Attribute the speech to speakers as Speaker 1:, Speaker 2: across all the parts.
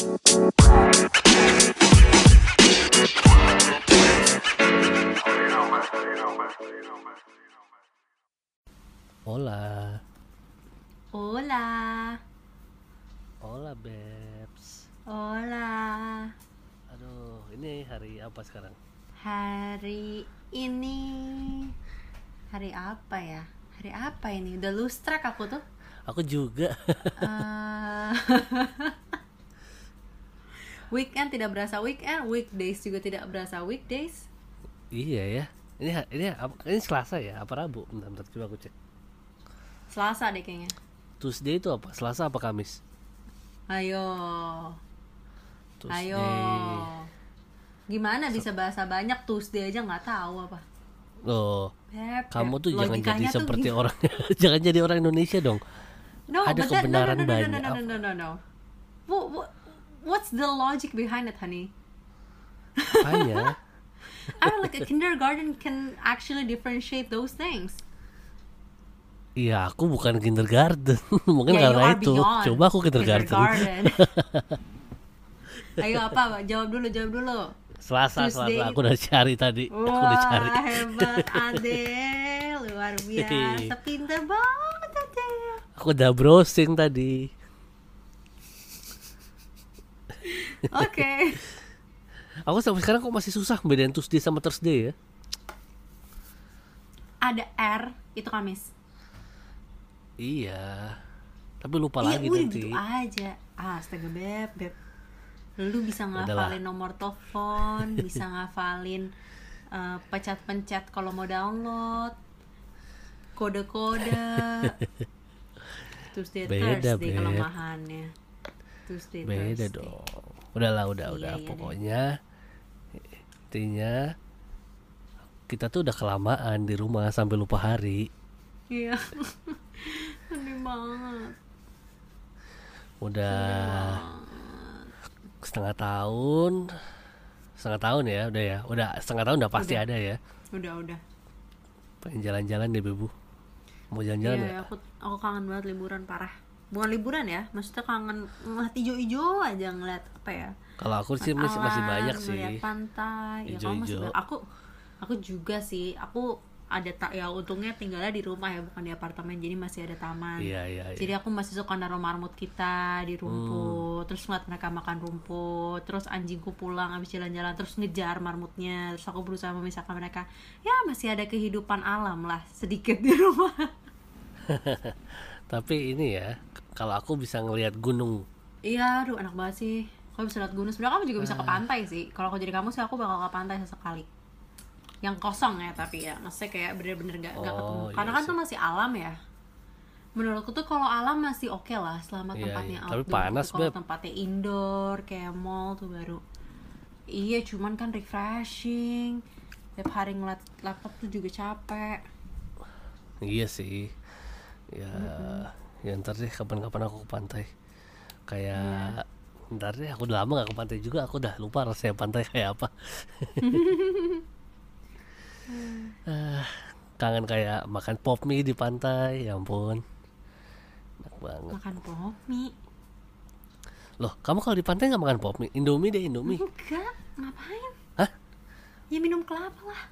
Speaker 1: Hola.
Speaker 2: Hola.
Speaker 1: Hola, Babs.
Speaker 2: Hola.
Speaker 1: Aduh, ini hari apa sekarang?
Speaker 2: Hari ini hari apa ya? Hari apa ini? Udah lose track aku tuh.
Speaker 1: Aku juga.
Speaker 2: Eh, weekend tidak berasa weekend, weekdays juga tidak berasa weekdays.
Speaker 1: iya ya. Ini ini ini Selasa ya? Apa Rabu? Bentar, bentar coba aku cek.
Speaker 2: Selasa deh kayaknya.
Speaker 1: Tuesday itu apa? Selasa apa Kamis?
Speaker 2: Ayo.
Speaker 1: Tuesday.
Speaker 2: Ayo. Gimana bisa bahasa banyak Tuesday aja nggak tahu apa.
Speaker 1: Loh,
Speaker 2: Beb,
Speaker 1: kamu tuh jangan jadi seperti
Speaker 2: gini.
Speaker 1: orang jangan jadi orang Indonesia dong.
Speaker 2: No,
Speaker 1: Ada
Speaker 2: that-
Speaker 1: kebenaran
Speaker 2: no, no, no,
Speaker 1: banyak.
Speaker 2: No, no, no, no, no, no. What, what, what's the logic behind it, honey?
Speaker 1: Makanya.
Speaker 2: I mean, like a kindergarten can actually differentiate those things.
Speaker 1: Iya, aku bukan kindergarten. Mungkin
Speaker 2: Yeah,
Speaker 1: karena
Speaker 2: are
Speaker 1: itu. Coba aku kindergarten.
Speaker 2: kindergarten. Ayo apa? Jawab dulu, jawab dulu.
Speaker 1: Selasa,
Speaker 2: Tuesday.
Speaker 1: Selasa. Aku udah cari tadi. aku udah
Speaker 2: Wah,
Speaker 1: cari.
Speaker 2: hebat Adel, luar biasa, pinter banget Adel.
Speaker 1: Aku udah browsing tadi.
Speaker 2: Oke.
Speaker 1: Aku sampai sekarang kok masih susah bedain Tuesday sama Thursday ya.
Speaker 2: Ada R itu Kamis.
Speaker 1: Iya. Tapi lupa
Speaker 2: Iya,
Speaker 1: lagi
Speaker 2: udah
Speaker 1: nanti.
Speaker 2: gitu aja. Ah, astaga beb, beb. Lu bisa
Speaker 1: Udahlah.
Speaker 2: ngafalin nomor telepon, bisa ngafalin eh, pencet-pencet kalau mau download, kode-kode. Tuesday
Speaker 1: Beda,
Speaker 2: Thursday
Speaker 1: Beb.
Speaker 2: kelemahannya. Tuesday
Speaker 1: Beda
Speaker 2: Thursday.
Speaker 1: dong. Udahlah, udah,
Speaker 2: Iya,
Speaker 1: udah.
Speaker 2: iya deh.
Speaker 1: Pokoknya intinya kita tuh udah kelamaan di rumah sampai lupa hari.
Speaker 2: Iya. Sedih banget.
Speaker 1: Udah setengah tahun. Setengah tahun ya, udah ya. Udah setengah tahun udah pasti
Speaker 2: Udah.
Speaker 1: ada ya.
Speaker 2: Udah, udah.
Speaker 1: Pengen jalan-jalan deh, Bebu. Mau jalan-jalan ya?
Speaker 2: Iya, aku aku kangen banget liburan parah. Bukan liburan ya, maksudnya kangen ngeliat ijo-ijo aja ngeliat apa ya?
Speaker 1: Kalau aku sih masih, masih
Speaker 2: alam,
Speaker 1: banyak sih.
Speaker 2: ngeliat pantai. Ya, kamu masih
Speaker 1: Ijo-ijo.
Speaker 2: banyak. aku aku juga sih. Aku ada tak ya untungnya tinggalnya di rumah ya bukan di apartemen jadi masih ada taman.
Speaker 1: Iya, iya, iya.
Speaker 2: Jadi aku masih suka naruh marmut kita di rumput, terus ngeliat mereka makan rumput, terus anjingku pulang habis jalan-jalan terus ngejar marmutnya, terus aku berusaha memisahkan mereka. Ya masih ada kehidupan alam lah sedikit di rumah.
Speaker 1: Tapi ini ya, kalau aku bisa ngelihat gunung
Speaker 2: Iya, aduh enak banget sih. Kalau bisa lihat gunung, sebenarnya kamu juga bisa ke
Speaker 1: Ah.
Speaker 2: pantai sih. Kalau aku jadi kamu sih, aku bakal ke pantai sesekali. Yang kosong ya, tapi ya, maksudnya kayak bener-bener gak,
Speaker 1: Oh,
Speaker 2: ketemu.
Speaker 1: iya
Speaker 2: Karena kan
Speaker 1: sih.
Speaker 2: tuh masih alam ya. Menurutku tuh kalau alam masih oke lah, selama
Speaker 1: Iya,
Speaker 2: tempatnya
Speaker 1: iya. Tapi
Speaker 2: outdoor.
Speaker 1: panas,
Speaker 2: Kalau tempatnya indoor, kayak mall tuh baru. Iya, cuman kan refreshing. Tiap hari ngeliat laptop tuh juga capek.
Speaker 1: Iya sih. Ya, ya ntar deh kapan-kapan aku ke pantai. Kayak ntar deh aku udah lama gak ke pantai juga, aku udah lupa rasanya pantai kayak apa. Ah, kangen kayak makan pop mie di pantai, ya ampun. Enak banget.
Speaker 2: Makan pop mie.
Speaker 1: Loh, kamu kalau di pantai nggak makan pop mie? Indomie deh, Indomie.
Speaker 2: Enggak, ngapain?
Speaker 1: Hah?
Speaker 2: Ya minum kelapa lah.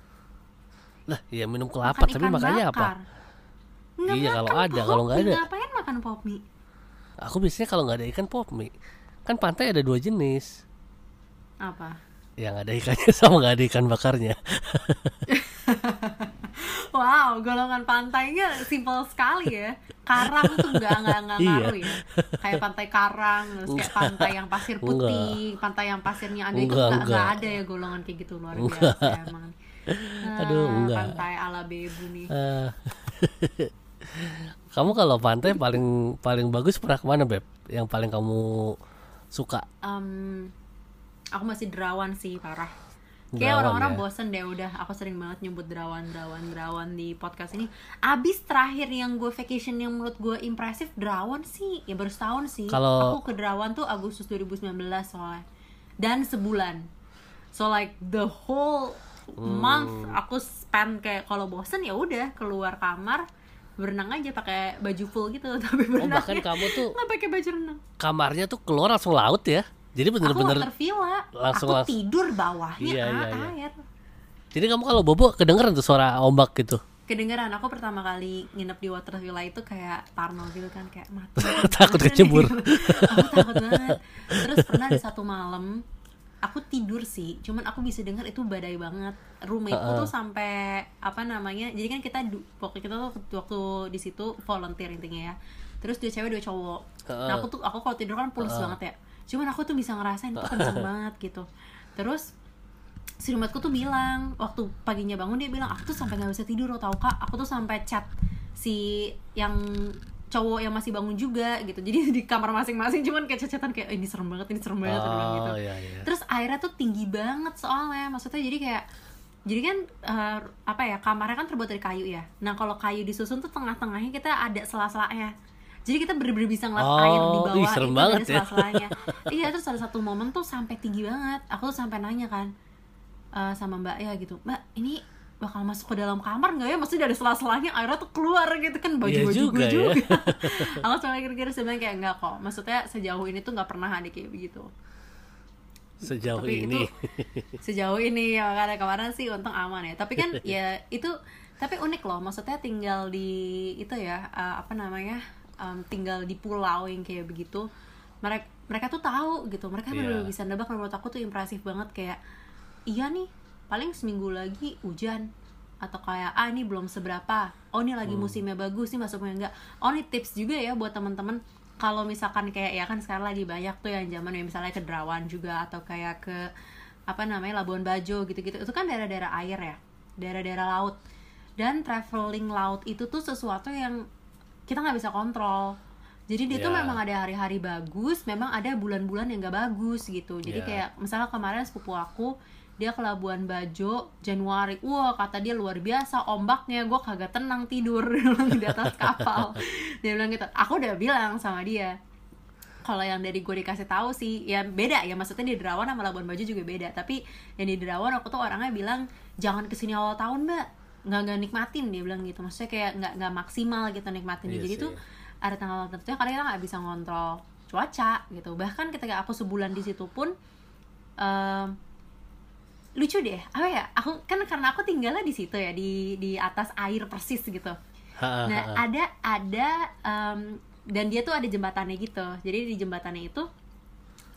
Speaker 1: Lah, ya minum kelapa,
Speaker 2: Makan
Speaker 1: tapi makannya apa?
Speaker 2: Nggak
Speaker 1: Iya, kalau ada, kalau nggak ada.
Speaker 2: Ngapain makan pop mie?
Speaker 1: Aku biasanya kalau nggak ada ikan pop mie. Kan pantai ada dua jenis.
Speaker 2: Apa?
Speaker 1: Yang ada ikannya sama nggak ada ikan bakarnya.
Speaker 2: Wow, golongan pantainya simpel sekali ya. Karang tuh nggak nggak nggak
Speaker 1: Iya.
Speaker 2: ngaruh ya. Kayak pantai Karang, terus kayak pantai yang pasir putih, pantai yang pasirnya ada itu
Speaker 1: Enggak,
Speaker 2: nggak nggak
Speaker 1: enggak.
Speaker 2: ada ya golongan kayak gitu luar
Speaker 1: Enggak.
Speaker 2: biasa emang.
Speaker 1: Aduh,
Speaker 2: Ah,
Speaker 1: enggak.
Speaker 2: Pantai ala bebu nih.
Speaker 1: Eh, kamu kalau pantai paling paling bagus pernah ke mana beb? Yang paling kamu suka?
Speaker 2: Em, aku masih derawan sih parah. Kayak orang-orang
Speaker 1: ya?
Speaker 2: bosen deh udah. Aku sering banget nyebut derawan, derawan, derawan di podcast ini. Abis terakhir yang gue vacation yang menurut gue impresif derawan sih, ya baru setahun sih.
Speaker 1: Kalau-
Speaker 2: aku ke derawan tuh Agustus 2019 soalnya. Dan sebulan. So like the whole month
Speaker 1: Hmm.
Speaker 2: aku spend kayak kalau bosen ya udah keluar kamar berenang aja pakai baju full gitu tapi
Speaker 1: Oh
Speaker 2: berenang
Speaker 1: bahkan kamu tuh
Speaker 2: nggak pakai baju renang
Speaker 1: kamarnya tuh keluar langsung laut ya? Jadi
Speaker 2: aku
Speaker 1: bener-bener
Speaker 2: villa
Speaker 1: langsung-
Speaker 2: aku
Speaker 1: langsung-
Speaker 2: tidur bawahnya
Speaker 1: Iya, iya, iya.
Speaker 2: air
Speaker 1: Jadi kamu kalau bobo kedengeran tuh suara ombak gitu.
Speaker 2: kedengeran aku pertama kali nginep di water villa itu kayak parno gitu kan kayak mati
Speaker 1: Takut kecebur.
Speaker 2: aku takut banget terus pernah di satu malam aku tidur sih cuman aku bisa dengar itu badai banget. Roommateku tuh sampai apa namanya jadi kan kita waktu kita tuh waktu di situ volunteer intinya ya. Terus dua cewek dua cowok. Nah aku tuh aku kalau tidur kan pulas banget ya. Cuman aku tuh bisa ngerasain itu kenceng banget gitu. Terus si roommateku tuh bilang waktu paginya bangun dia bilang aku tuh sampai nggak bisa tidur lo tau kak. Aku tuh sampai chat si yang cowok yang masih bangun juga gitu. Jadi di kamar masing-masing cuman kayak chat-chatan kayak "Eh, ini serem banget ini serem banget gitu.
Speaker 1: Oh iya iya.
Speaker 2: terus airnya tuh tinggi banget soalnya. Maksudnya jadi kayak jadi kan eh, apa ya kamarnya kan terbuat dari kayu ya. Nah kalau kayu disusun tuh tengah-tengahnya kita ada sela-selanya. Jadi kita bener-bener bisa ngeliat
Speaker 1: Oh,
Speaker 2: air di bawah
Speaker 1: ih, serem
Speaker 2: itu
Speaker 1: banget
Speaker 2: ada
Speaker 1: ya.
Speaker 2: sela-selanya. Iya terus ada satu momen tuh sampai tinggi banget. Aku tuh sampai nanya kan eh, sama mbak ya gitu mbak ini bakal masuk ke dalam kamar nggak ya? Maksudnya dari sela-selanya airnya tuh keluar gitu kan baju
Speaker 1: Iya
Speaker 2: baju
Speaker 1: juga
Speaker 2: gue
Speaker 1: ya.
Speaker 2: juga. Aku cuma kira-kira sebenarnya kayak enggak kok. Maksudnya sejauh ini tuh nggak pernah ada kayak begitu.
Speaker 1: Sejauh
Speaker 2: Tapi
Speaker 1: ini.
Speaker 2: sejauh ini ya karena kemarin sih untung aman ya. Tapi kan ya itu tapi unik loh. Maksudnya tinggal di itu ya eh, apa namanya em, tinggal di pulau yang kayak begitu. Mereka mereka tuh tahu gitu. Mereka
Speaker 1: Iya.
Speaker 2: benar bisa nebak. Menurut aku tuh impresif banget. Kayak iya nih paling seminggu lagi hujan. Atau kayak ah ini belum seberapa. Oh ini lagi musimnya bagus nih masuknya enggak. Oh ini tips juga ya buat teman-teman. Kalau misalkan kayak ya kan sekarang lagi banyak tuh yang zaman ya misalnya ke Derawan juga atau kayak ke apa namanya Labuan Bajo gitu-gitu. Itu kan daerah-daerah air ya daerah-daerah laut. Dan traveling laut itu tuh sesuatu yang kita nggak bisa kontrol. Jadi dia tuh
Speaker 1: Ya.
Speaker 2: memang ada hari-hari bagus memang ada bulan-bulan yang gak bagus gitu. Jadi
Speaker 1: Ya.
Speaker 2: kayak misalnya kemarin sepupu aku dia ke Labuan Bajo Januari. Wah kata dia luar biasa ombaknya. Gue kagak tenang tidur di atas kapal. Dia bilang gitu. Aku udah bilang sama dia kalau yang dari gue dikasih tahu sih ya beda ya. Maksudnya di Derawan sama Labuan Bajo juga beda. Tapi yang di Derawan aku tuh orangnya bilang jangan ke sini awal tahun mbak. Nggak nggak nikmatin dia bilang gitu. Maksudnya kayak nggak nggak maksimal gitu nikmatin.
Speaker 1: Iya
Speaker 2: jadi
Speaker 1: sih.
Speaker 2: tuh ada tanggal tertentu karena kita nggak bisa ngontrol cuaca gitu. Bahkan ketika aku sebulan di situ pun em, lucu deh apa ya aku kan karena aku tinggalnya di situ ya di di atas air persis gitu Nah, ada ada em, dan dia tuh ada jembatannya gitu. Jadi di jembatannya itu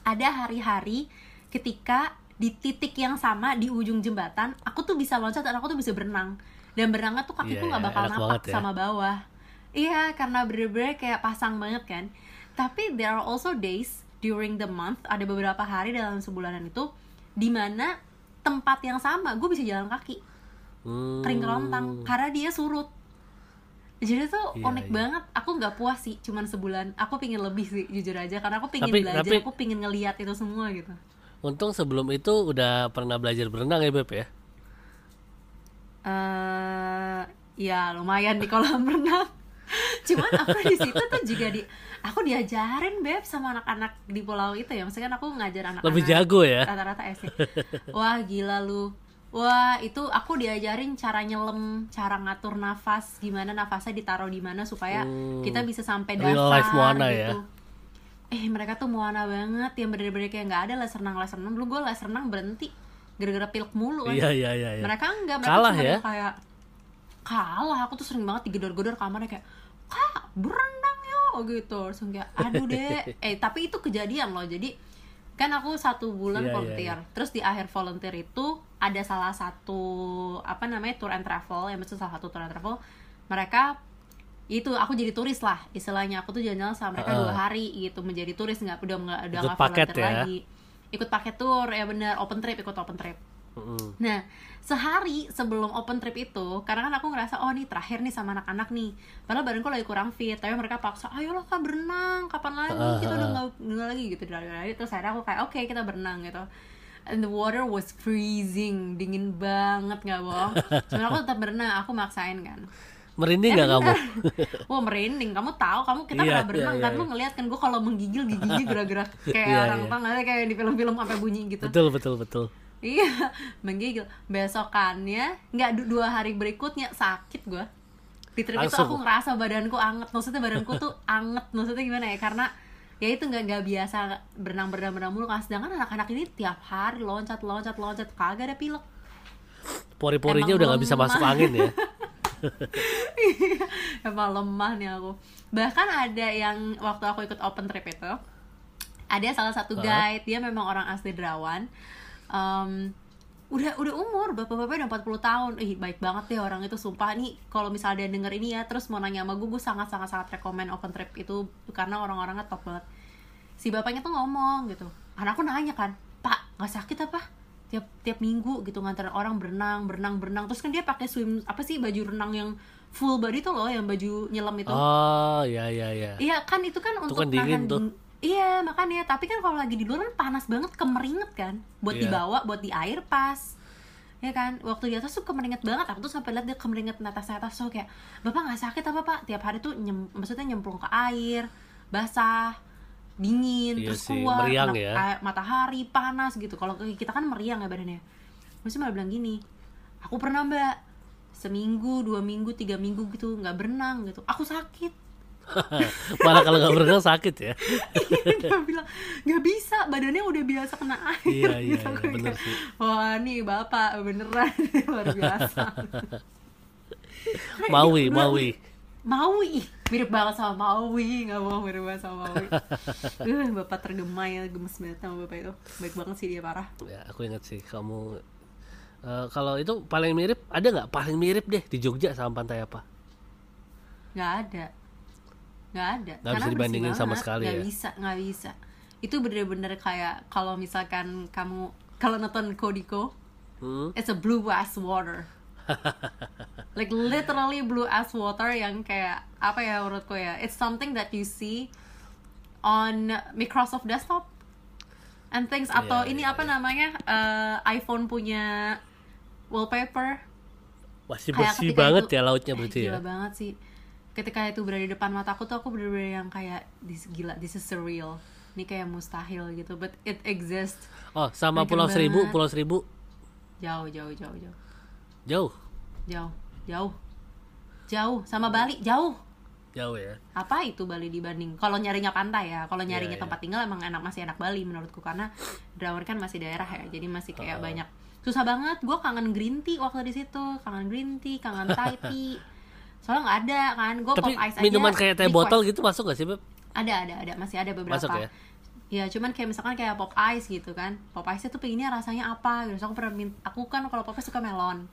Speaker 2: ada hari-hari ketika di titik yang sama di ujung jembatan, aku tuh bisa loncat dan aku tuh bisa berenang. Dan berenangnya tuh kakiku
Speaker 1: Iya,
Speaker 2: nggak
Speaker 1: iya,
Speaker 2: bakal napak
Speaker 1: ya.
Speaker 2: sama bawah. Iya, karena bener-bener kayak pasang banget kan. Tapi there are also days during the month, ada beberapa hari dalam sebulanan itu di mana tempat yang sama gue bisa jalan kaki.
Speaker 1: Hmm.
Speaker 2: kering kerontang karena dia surut. Jadi tuh
Speaker 1: Iya,
Speaker 2: unik
Speaker 1: iya.
Speaker 2: banget. Aku nggak puas sih cuman sebulan. Aku pingin lebih sih jujur aja. Karena aku pingin
Speaker 1: Tapi-
Speaker 2: belajar
Speaker 1: tapi-
Speaker 2: aku pingin ngeliat itu semua gitu.
Speaker 1: Untung sebelum itu udah pernah belajar berenang ya Beb ya.
Speaker 2: eh ya lumayan di kolam renang cuman aku di situ tuh juga di aku diajarin beb sama anak-anak di pulau itu ya maksudnya kan aku ngajar anak-anak
Speaker 1: Lebih jago ya.
Speaker 2: rata-rata SD wah gila lu wah itu aku diajarin cara nyelem cara ngatur nafas gimana nafasnya ditaruh di mana supaya
Speaker 1: Hmm.
Speaker 2: kita bisa sampai
Speaker 1: Real
Speaker 2: dasar
Speaker 1: life Moana
Speaker 2: gitu
Speaker 1: ya.
Speaker 2: eh mereka tuh Moana banget yang bener-bener kayak nggak ada les renang les renang dulu gue les renang berhenti gara-gara pilek mulu kan
Speaker 1: Iya iya iya. iya.
Speaker 2: mereka enggak mereka
Speaker 1: Kalah ya?
Speaker 2: kayak kalah aku tuh sering banget digedor-gedor kamarnya kayak kak berenang yo gitu. Langsung kayak aduh deh. Eh tapi itu kejadian loh. Jadi kan aku satu bulan
Speaker 1: Iya, iya,
Speaker 2: volunteer. terus di akhir volunteer itu ada salah satu apa namanya tour and travel. Yang maksud salah satu tour and travel mereka itu aku jadi turis lah istilahnya. Aku tuh jalan-jalan sama mereka
Speaker 1: Heeh.
Speaker 2: dua hari gitu menjadi turis. Nggak udah nggak udah nggak
Speaker 1: paket
Speaker 2: volunteer
Speaker 1: ya?
Speaker 2: lagi. Ikut paket tour ya benar open trip ikut open trip
Speaker 1: Mm-mm.
Speaker 2: Nah, sehari sebelum open trip itu, karena kan aku ngerasa, oh nih terakhir nih sama anak-anak nih. Padahal badanku lagi kurang fit, tapi mereka paksa, ayolah kak berenang, kapan lagi? Kita udah nggak nggak lagi gitu, lari Terus akhirnya aku kayak, oke kita berenang gitu. And the water was freezing, dingin banget nggak bohong. Cuman aku tetap berenang, aku maksain kan.
Speaker 1: Merinding nggak kamu?
Speaker 2: Wah merinding, kamu tahu, kamu kita
Speaker 1: Iya,
Speaker 2: pernah berenang
Speaker 1: iya,
Speaker 2: kan?
Speaker 1: iya.
Speaker 2: Lu ngeliat kan gue kalau menggigil giginya gerak-gerak kayak
Speaker 1: Iya,
Speaker 2: orang
Speaker 1: iya.
Speaker 2: tau nggak sih? kayak di film-film sampai bunyi gitu.
Speaker 1: betul betul betul.
Speaker 2: Iya, menggigil. Besokannya, nggak du- dua hari berikutnya sakit gue. Di trip itu
Speaker 1: Langsung.
Speaker 2: aku ngerasa badanku anget. Maksudnya badanku tuh anget. Maksudnya gimana ya? Karena ya itu nggak nggak biasa berenang berenang berenang mulu kan sedangkan anak-anak ini tiap hari loncat loncat loncat kagak ada pilek
Speaker 1: Pori-porinya udah nggak bisa masuk angin ya.
Speaker 2: emang lemah nih aku bahkan ada yang waktu aku ikut open trip itu ada salah satu guide dia memang orang asli Derawan Em, udah udah umur bapak-bapaknya udah 40 tahun. Ih baik banget deh orang itu sumpah. Nih kalau misalnya dia denger ini ya terus mau nanya sama gue gue sangat sangat sangat rekomend open trip itu karena orang-orangnya top banget. Si bapaknya tuh ngomong gitu. Anakku nanya kan pak nggak sakit apa? Tiap tiap minggu gitu nganterin orang berenang berenang berenang. Terus kan dia pakai swim apa sih baju renang yang full body tuh loh yang baju nyelam itu.
Speaker 1: Oh, ya ya ya.
Speaker 2: iya kan itu kan untuk
Speaker 1: kan dingin
Speaker 2: nahan
Speaker 1: tuh.
Speaker 2: Iya makanya. Tapi kan kalau lagi di luar kan panas banget kemeringet kan. Buat
Speaker 1: Iya.
Speaker 2: dibawa buat di air pas. Ya kan? Waktu di atas tuh kemeringet banget. Aku tuh sampai lihat dia kemeringet atas atas. So kayak bapak nggak sakit apa pak? Tiap hari tuh nyem, maksudnya nyemplung ke air basah dingin
Speaker 1: Iya
Speaker 2: terus
Speaker 1: sih,
Speaker 2: keluar
Speaker 1: meriang
Speaker 2: kena
Speaker 1: ya.
Speaker 2: air- matahari panas gitu. Kalau kita kan meriang ya badannya. Terus malah bilang gini aku pernah mbak. Seminggu dua minggu tiga minggu gitu nggak berenang gitu. Aku sakit
Speaker 1: Malah kalau nggak berenang sakit ya.
Speaker 2: dia bilang nggak bisa badannya udah biasa kena air
Speaker 1: Iya, iya,
Speaker 2: Gitu.
Speaker 1: iya, bener sih.
Speaker 2: wah nih bapak beneran luar biasa
Speaker 1: Maui, Maui.
Speaker 2: Maui Ih, mirip banget sama Maui nggak mau mirip banget sama Maui uh, bapak tergema ya gemes banget sama bapak itu baik banget sih dia parah
Speaker 1: Ya, aku ingat sih kamu eh, kalau itu paling mirip ada nggak paling mirip deh di Jogja sama pantai apa?
Speaker 2: nggak ada nggak ada.
Speaker 1: Nggak bisa dibandingin sama sekali
Speaker 2: nggak
Speaker 1: ya?
Speaker 2: bisa nggak bisa. Itu bener-bener kayak kalau misalkan kamu kalau nonton Kodiko
Speaker 1: Hmm?
Speaker 2: it's a blue ass water. Like literally blue ass water yang kayak apa ya menurutku ya? It's something that you see on Microsoft desktop and things. Atau
Speaker 1: Iya,
Speaker 2: ini
Speaker 1: iya,
Speaker 2: apa namanya? Eh, iPhone punya wallpaper.
Speaker 1: Masih bersih banget
Speaker 2: itu-
Speaker 1: ya lautnya
Speaker 2: eh,
Speaker 1: berarti ya.
Speaker 2: gila banget sih ketika itu berada di depan mataku tuh aku bener-bener yang kayak this gila this is surreal. Ini kayak mustahil gitu. But it exists.
Speaker 1: Oh, sama
Speaker 2: Bagus
Speaker 1: Pulau Seribu,
Speaker 2: banget.
Speaker 1: Pulau Seribu?
Speaker 2: Jauh jauh jauh jauh.
Speaker 1: Jauh,
Speaker 2: jauh jauh. Jauh sama Bali jauh.
Speaker 1: Jauh ya.
Speaker 2: apa itu Bali dibanding? Kalau nyarinya pantai ya kalau nyarinya
Speaker 1: Iya,
Speaker 2: tempat tinggal emang enak masih enak Bali menurutku karena Drawer kan masih daerah ya jadi masih kayak banyak. Susah banget gue kangen green tea waktu di situ. Kangen green tea kangen Thai tea soalnya nggak ada kan? Gue pop ice aja
Speaker 1: minuman kayak teh
Speaker 2: request.
Speaker 1: botol gitu masuk gak sih, Beb?
Speaker 2: ada ada ada. Masih ada beberapa.
Speaker 1: Masuk ya?
Speaker 2: ya cuman kayak misalkan kayak pop ice gitu kan. Pop ice itu pengennya rasanya apa gitu. Terus aku pernah min- aku kan kalau pop ice suka melon.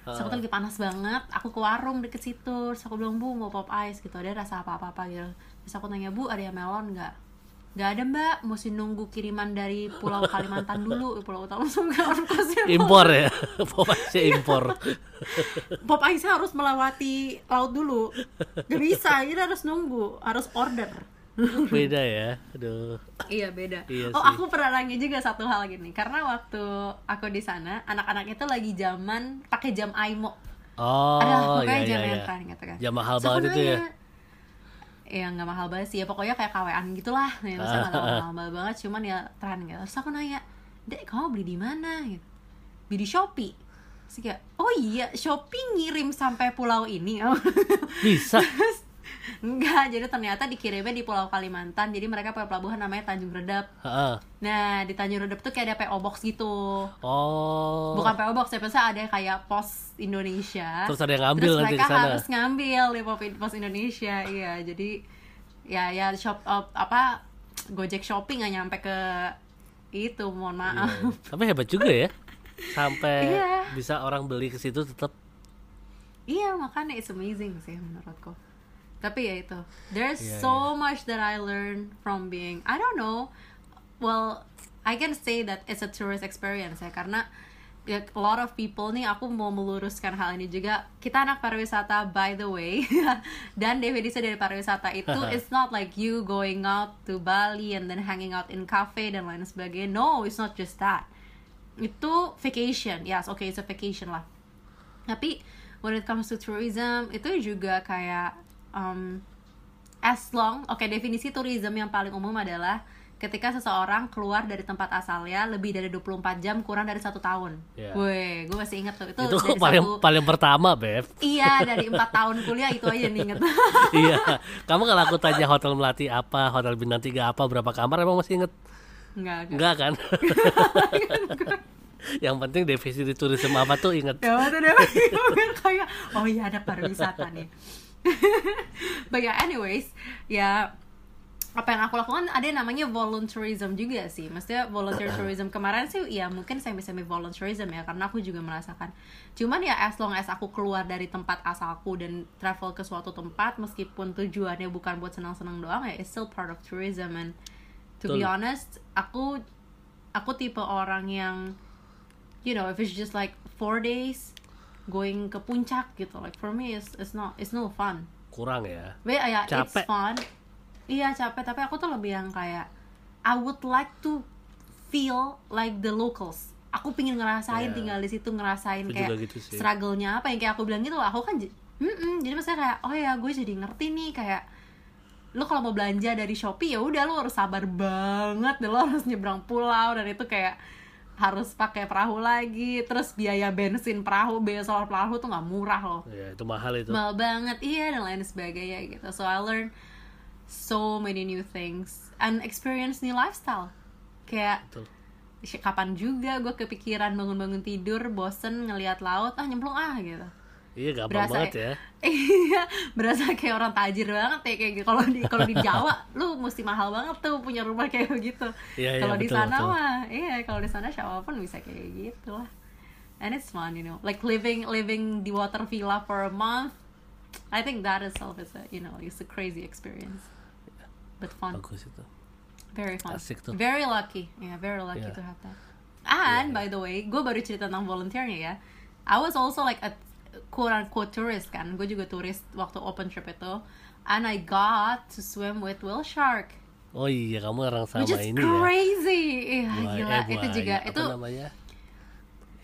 Speaker 2: Terus aku tuh lagi panas banget. Aku ke warung deket situ. Terus aku bilang bu mau pop ice gitu. Ada rasa apa apa apa gitu. Terus aku tanya bu ada yang melon nggak nggak ada mbak mesti nunggu kiriman dari pulau Kalimantan dulu pulau utara langsung ke
Speaker 1: Impor ya. Pokoknya impor.
Speaker 2: pop ice harus melewati laut dulu gak bisa ini harus nunggu harus order
Speaker 1: Beda ya. Aduh.
Speaker 2: Iya beda.
Speaker 1: Iya
Speaker 2: oh
Speaker 1: sih.
Speaker 2: aku pernah nanya juga satu hal gini karena waktu aku di sana anak-anak itu lagi zaman pakai jam aimo.
Speaker 1: Oh,
Speaker 2: Ada
Speaker 1: iya iya iya.
Speaker 2: keren gitu kan.
Speaker 1: Jam mahal
Speaker 2: aku
Speaker 1: banget itu ya.
Speaker 2: Ya nggak mahal banget sih ya pokoknya kayak kawean gitulah. Ya, maksudnya nggak mahal, mahal banget cuman ya tren gitu. Terus aku nanya, dek kamu beli di mana? Gitu. Beli di Shopee. Terus kayak, oh iya Shopee ngirim sampai pulau ini.
Speaker 1: Bisa.
Speaker 2: Enggak, jadi ternyata dikirimnya di Pulau Kalimantan. Jadi mereka punya pelabuhan namanya Tanjung Redap.
Speaker 1: Heeh.
Speaker 2: Nah, di Tanjung Redep tuh kayak ada PO Box gitu.
Speaker 1: Oh.
Speaker 2: Bukan PO Box, ya, biasanya ada kayak pos Indonesia.
Speaker 1: Terus ada yang ngambil
Speaker 2: Terus
Speaker 1: nanti
Speaker 2: mereka
Speaker 1: di sana.
Speaker 2: harus ngambil di pos- Indonesia. Iya, jadi ya ya shop uh, apa Gojek Shopping nggak nyampe ke itu, mohon maaf.
Speaker 1: Tapi hebat juga ya. Sampai
Speaker 2: Iya.
Speaker 1: bisa orang beli ke situ tetap
Speaker 2: Iya, makanya it's amazing sih menurutku. Tapi ya itu, there's
Speaker 1: Iya,
Speaker 2: so much that I learned from being, I don't know, well, I can say that it's a tourist experience ya, karena ya, a lot of people nih, aku mau meluruskan hal ini juga, kita anak pariwisata by the way, dan definisi dari pariwisata itu, it's not like you going out to Bali and then hanging out in cafe dan lain sebagainya, no, it's not just that. Itu vacation, yes, okay, it's a vacation lah. Tapi when it comes to tourism itu juga kayak um, as long oke definisi tourism yang paling umum adalah ketika seseorang keluar dari tempat asalnya lebih dari 24 jam kurang dari satu tahun.
Speaker 1: Iya.
Speaker 2: Weh, gue masih inget tuh itu,
Speaker 1: itu
Speaker 2: dari
Speaker 1: paling
Speaker 2: satu-
Speaker 1: paling pertama beb
Speaker 2: Iya dari empat tahun kuliah itu aja nih inget.
Speaker 1: iya kamu kalau aku tanya hotel melati apa hotel bintang tiga apa berapa kamar emang masih inget
Speaker 2: Enggak, enggak.
Speaker 1: kan yang penting definisi turisme apa tuh inget
Speaker 2: Ya kayak oh iya ada pariwisata nih. But yeah, anyways, ya apa yang aku lakukan ada yang namanya volunteerism juga sih. Maksudnya volunteer tourism kemarin sih ya mungkin semi semi volunteerism ya karena aku juga merasakan. Cuman ya as long as aku keluar dari tempat asalku dan travel ke suatu tempat meskipun tujuannya bukan buat senang-senang doang ya it's still part of tourism and to be
Speaker 1: Betul.
Speaker 2: honest aku aku tipe orang yang you know if it's just like four days going ke puncak gitu. Like for me it's it's not it's no fun.
Speaker 1: Kurang ya?
Speaker 2: But yeah it's fun. Iya capek. Tapi aku tuh lebih yang kayak I would like to feel like the locals. Aku pingin ngerasain
Speaker 1: Yeah.
Speaker 2: tinggal di situ ngerasain
Speaker 1: Aku
Speaker 2: kayak
Speaker 1: gitu sih.
Speaker 2: struggle-nya apa. Yang kayak aku bilang gitu aku kan j- Mm-mm, jadi maksudnya kayak oh ya gue jadi ngerti nih kayak lu kalau mau belanja dari Shopee ya udah lu harus sabar banget dan lu harus nyebrang pulau. Dan itu kayak harus pakai perahu lagi terus biaya bensin perahu biaya solar perahu tuh nggak murah loh.
Speaker 1: Ya itu mahal itu.
Speaker 2: Mahal banget iya dan lain sebagainya gitu. So I learn so many new things. And experience new lifestyle. Kayak
Speaker 1: Betul.
Speaker 2: kapan juga gue kepikiran bangun-bangun tidur bosen ngelihat laut ah nyemplung ah gitu
Speaker 1: iya gampang
Speaker 2: berasa
Speaker 1: banget ya.
Speaker 2: Iya berasa kayak orang tajir banget ya kayak gitu. kalau di kalau di Jawa lu mesti mahal banget tuh punya rumah kayak begitu.
Speaker 1: Iya, iya,
Speaker 2: kalau di
Speaker 1: betul,
Speaker 2: sana
Speaker 1: betul.
Speaker 2: mah iya kalau di sana siapa pun bisa kayak gitu lah and it's fun you know. Like living living di water villa for a month I think that itself is a you know it's a crazy experience. But fun.
Speaker 1: Bagus itu.
Speaker 2: Very fun.
Speaker 1: Asik tuh.
Speaker 2: very lucky. Yeah very lucky
Speaker 1: Yeah.
Speaker 2: to have that. And by the way gue baru cerita tentang volunteernya ya. I was also like a quote unquote tourist kan. Gue juga turis waktu open trip itu. And I got to swim with whale shark.
Speaker 1: Oh iya kamu orang sama
Speaker 2: which is
Speaker 1: ini ya?
Speaker 2: crazy. Iya,
Speaker 1: Buaya-
Speaker 2: gila.
Speaker 1: Eh,
Speaker 2: itu juga
Speaker 1: apa
Speaker 2: itu
Speaker 1: namanya?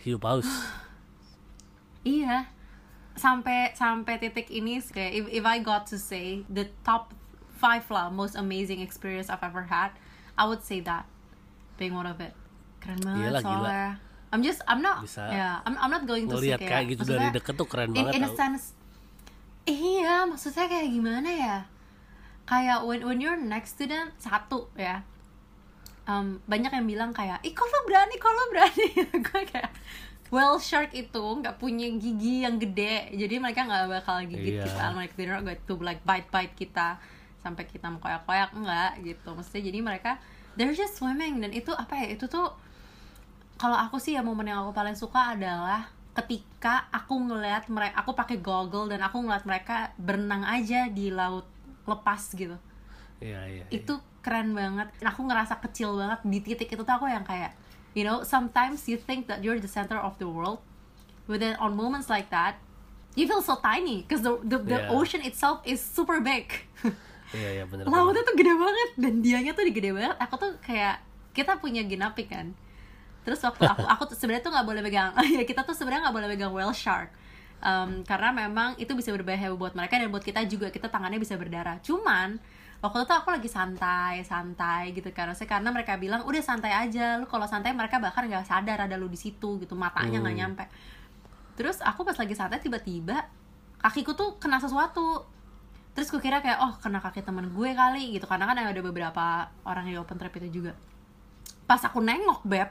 Speaker 1: Hiu paus
Speaker 2: Iya. Sampai sampai titik ini kayak if, if I got to say the top five lah most amazing experience I've ever had, I would say that. Being one of it. Keren banget
Speaker 1: Iyalah, gila.
Speaker 2: I'm just I'm not
Speaker 1: Bisa
Speaker 2: yeah, I'm I'm not going to
Speaker 1: ngelihat
Speaker 2: kayak,
Speaker 1: kayak gitu dari deket tuh keren
Speaker 2: in,
Speaker 1: banget
Speaker 2: in a sense iya maksudnya kayak gimana ya? Kayak when when you're next to them satu ya. Um, banyak yang bilang kayak ih lo berani lo berani? Gue kayak well shark itu nggak punya gigi yang gede jadi mereka nggak bakal gigit
Speaker 1: Iya.
Speaker 2: kita they're not going to like bite bite kita sampai kita mau koyak koyak enggak gitu. Maksudnya jadi mereka they're just swimming dan itu apa ya itu tuh kalau aku sih ya momen yang aku paling suka adalah ketika aku ngeliat mereka aku pakai goggle dan aku ngeliat mereka berenang aja di laut lepas gitu.
Speaker 1: Iya iya iya.
Speaker 2: itu keren banget. Dan aku ngerasa kecil banget di titik itu tuh aku yang kayak you know sometimes you think that you're the center of the world but then on moments like that you feel so tiny because the the, the
Speaker 1: Yeah.
Speaker 2: ocean itself is super big.
Speaker 1: Iya iya bener
Speaker 2: lautnya tuh gede banget dan dianya tuh gede banget. Aku tuh kayak kita punya ginapi kan terus waktu aku aku sebenarnya tuh nggak boleh pegang ya kita tuh sebenarnya nggak boleh pegang whale shark. Em, karena memang itu bisa berbahaya buat mereka dan buat kita juga kita tangannya bisa berdarah. Cuman waktu itu aku lagi santai santai gitu kan. Maksudnya karena mereka bilang udah santai aja lu kalau santai mereka bahkan nggak sadar ada lu di situ gitu. Matanya nggak
Speaker 1: Hmm.
Speaker 2: nyampe. Terus aku pas lagi santai tiba-tiba kakiku tuh kena sesuatu. Terus gue kira kayak oh kena kaki temen gue kali gitu. Karena kan ada beberapa orang yang open trip itu juga. Pas aku nengok beb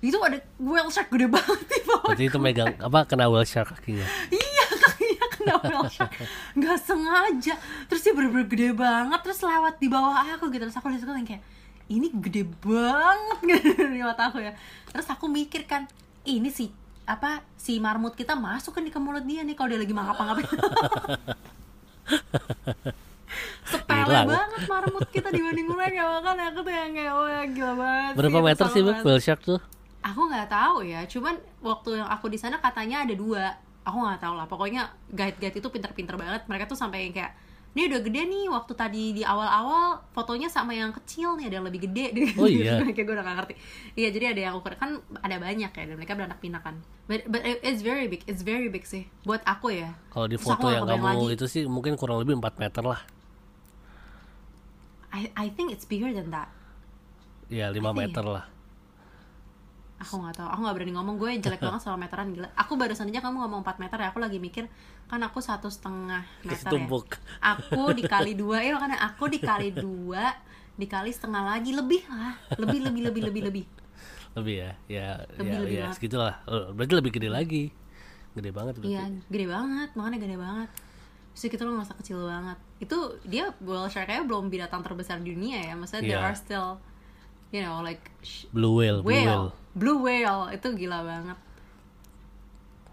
Speaker 2: itu ada whale shark gede banget di bawah
Speaker 1: berarti itu megang apa kena whale shark kakinya?
Speaker 2: Iya kakinya kena whale shark. Nggak sengaja. Terus dia bener-bener gede banget terus lewat di bawah aku gitu. Terus aku lihat aku kayak ini gede banget gitu di mata aku ya. Terus aku mikir kan ini si apa si marmut kita masuk kan di ke mulut dia nih kalau dia lagi mangap-mangapin. Sepele banget marmut kita dibanding mereka. Makanya aku tuh yang kayak wah gila banget
Speaker 1: berapa
Speaker 2: sih,
Speaker 1: meter sih
Speaker 2: banget.
Speaker 1: whale shark tuh
Speaker 2: aku nggak tahu ya cuman waktu yang aku di sana katanya ada dua. Aku nggak tahu lah pokoknya guide guide itu pinter-pinter banget. Mereka tuh sampai yang kayak ini udah gede nih waktu tadi di awal-awal fotonya sama yang kecil nih ada yang lebih gede.
Speaker 1: Oh iya?
Speaker 2: kayak gue udah gak ngerti. Iya jadi ada yang ukuran kan ada banyak ya dan mereka beranak pinak kan. But, but it's very big it's very big sih buat aku ya.
Speaker 1: Kalau di foto yang kamu
Speaker 2: lagi.
Speaker 1: itu sih mungkin kurang lebih 4 meter lah.
Speaker 2: I I think it's bigger than that.
Speaker 1: Ya 5
Speaker 2: think.
Speaker 1: meter lah
Speaker 2: aku nggak tahu. Aku nggak berani ngomong. Gue jelek banget soal meteran gila. Aku barusan aja kamu ngomong 4 meter ya aku lagi mikir kan aku satu setengah meter ya.
Speaker 1: Ketumpuk.
Speaker 2: aku dikali dua ya makanya aku dikali dua dikali setengah lagi lebih lah. Lebih lebih lebih lebih lebih.
Speaker 1: Lebih ya ya
Speaker 2: Lebih,
Speaker 1: ya,
Speaker 2: lebih
Speaker 1: ya
Speaker 2: banget.
Speaker 1: segitulah. Berarti lebih gede lagi. Gede banget berarti.
Speaker 2: Iya gede banget. Makanya gede banget. Terus kita lo masa kecil banget. Itu dia whale shark kayaknya belum binatang terbesar di dunia ya. Maksudnya there
Speaker 1: Iya.
Speaker 2: are still you know like sh-
Speaker 1: blue whale blue whale.
Speaker 2: whale. Blue whale. Itu gila banget.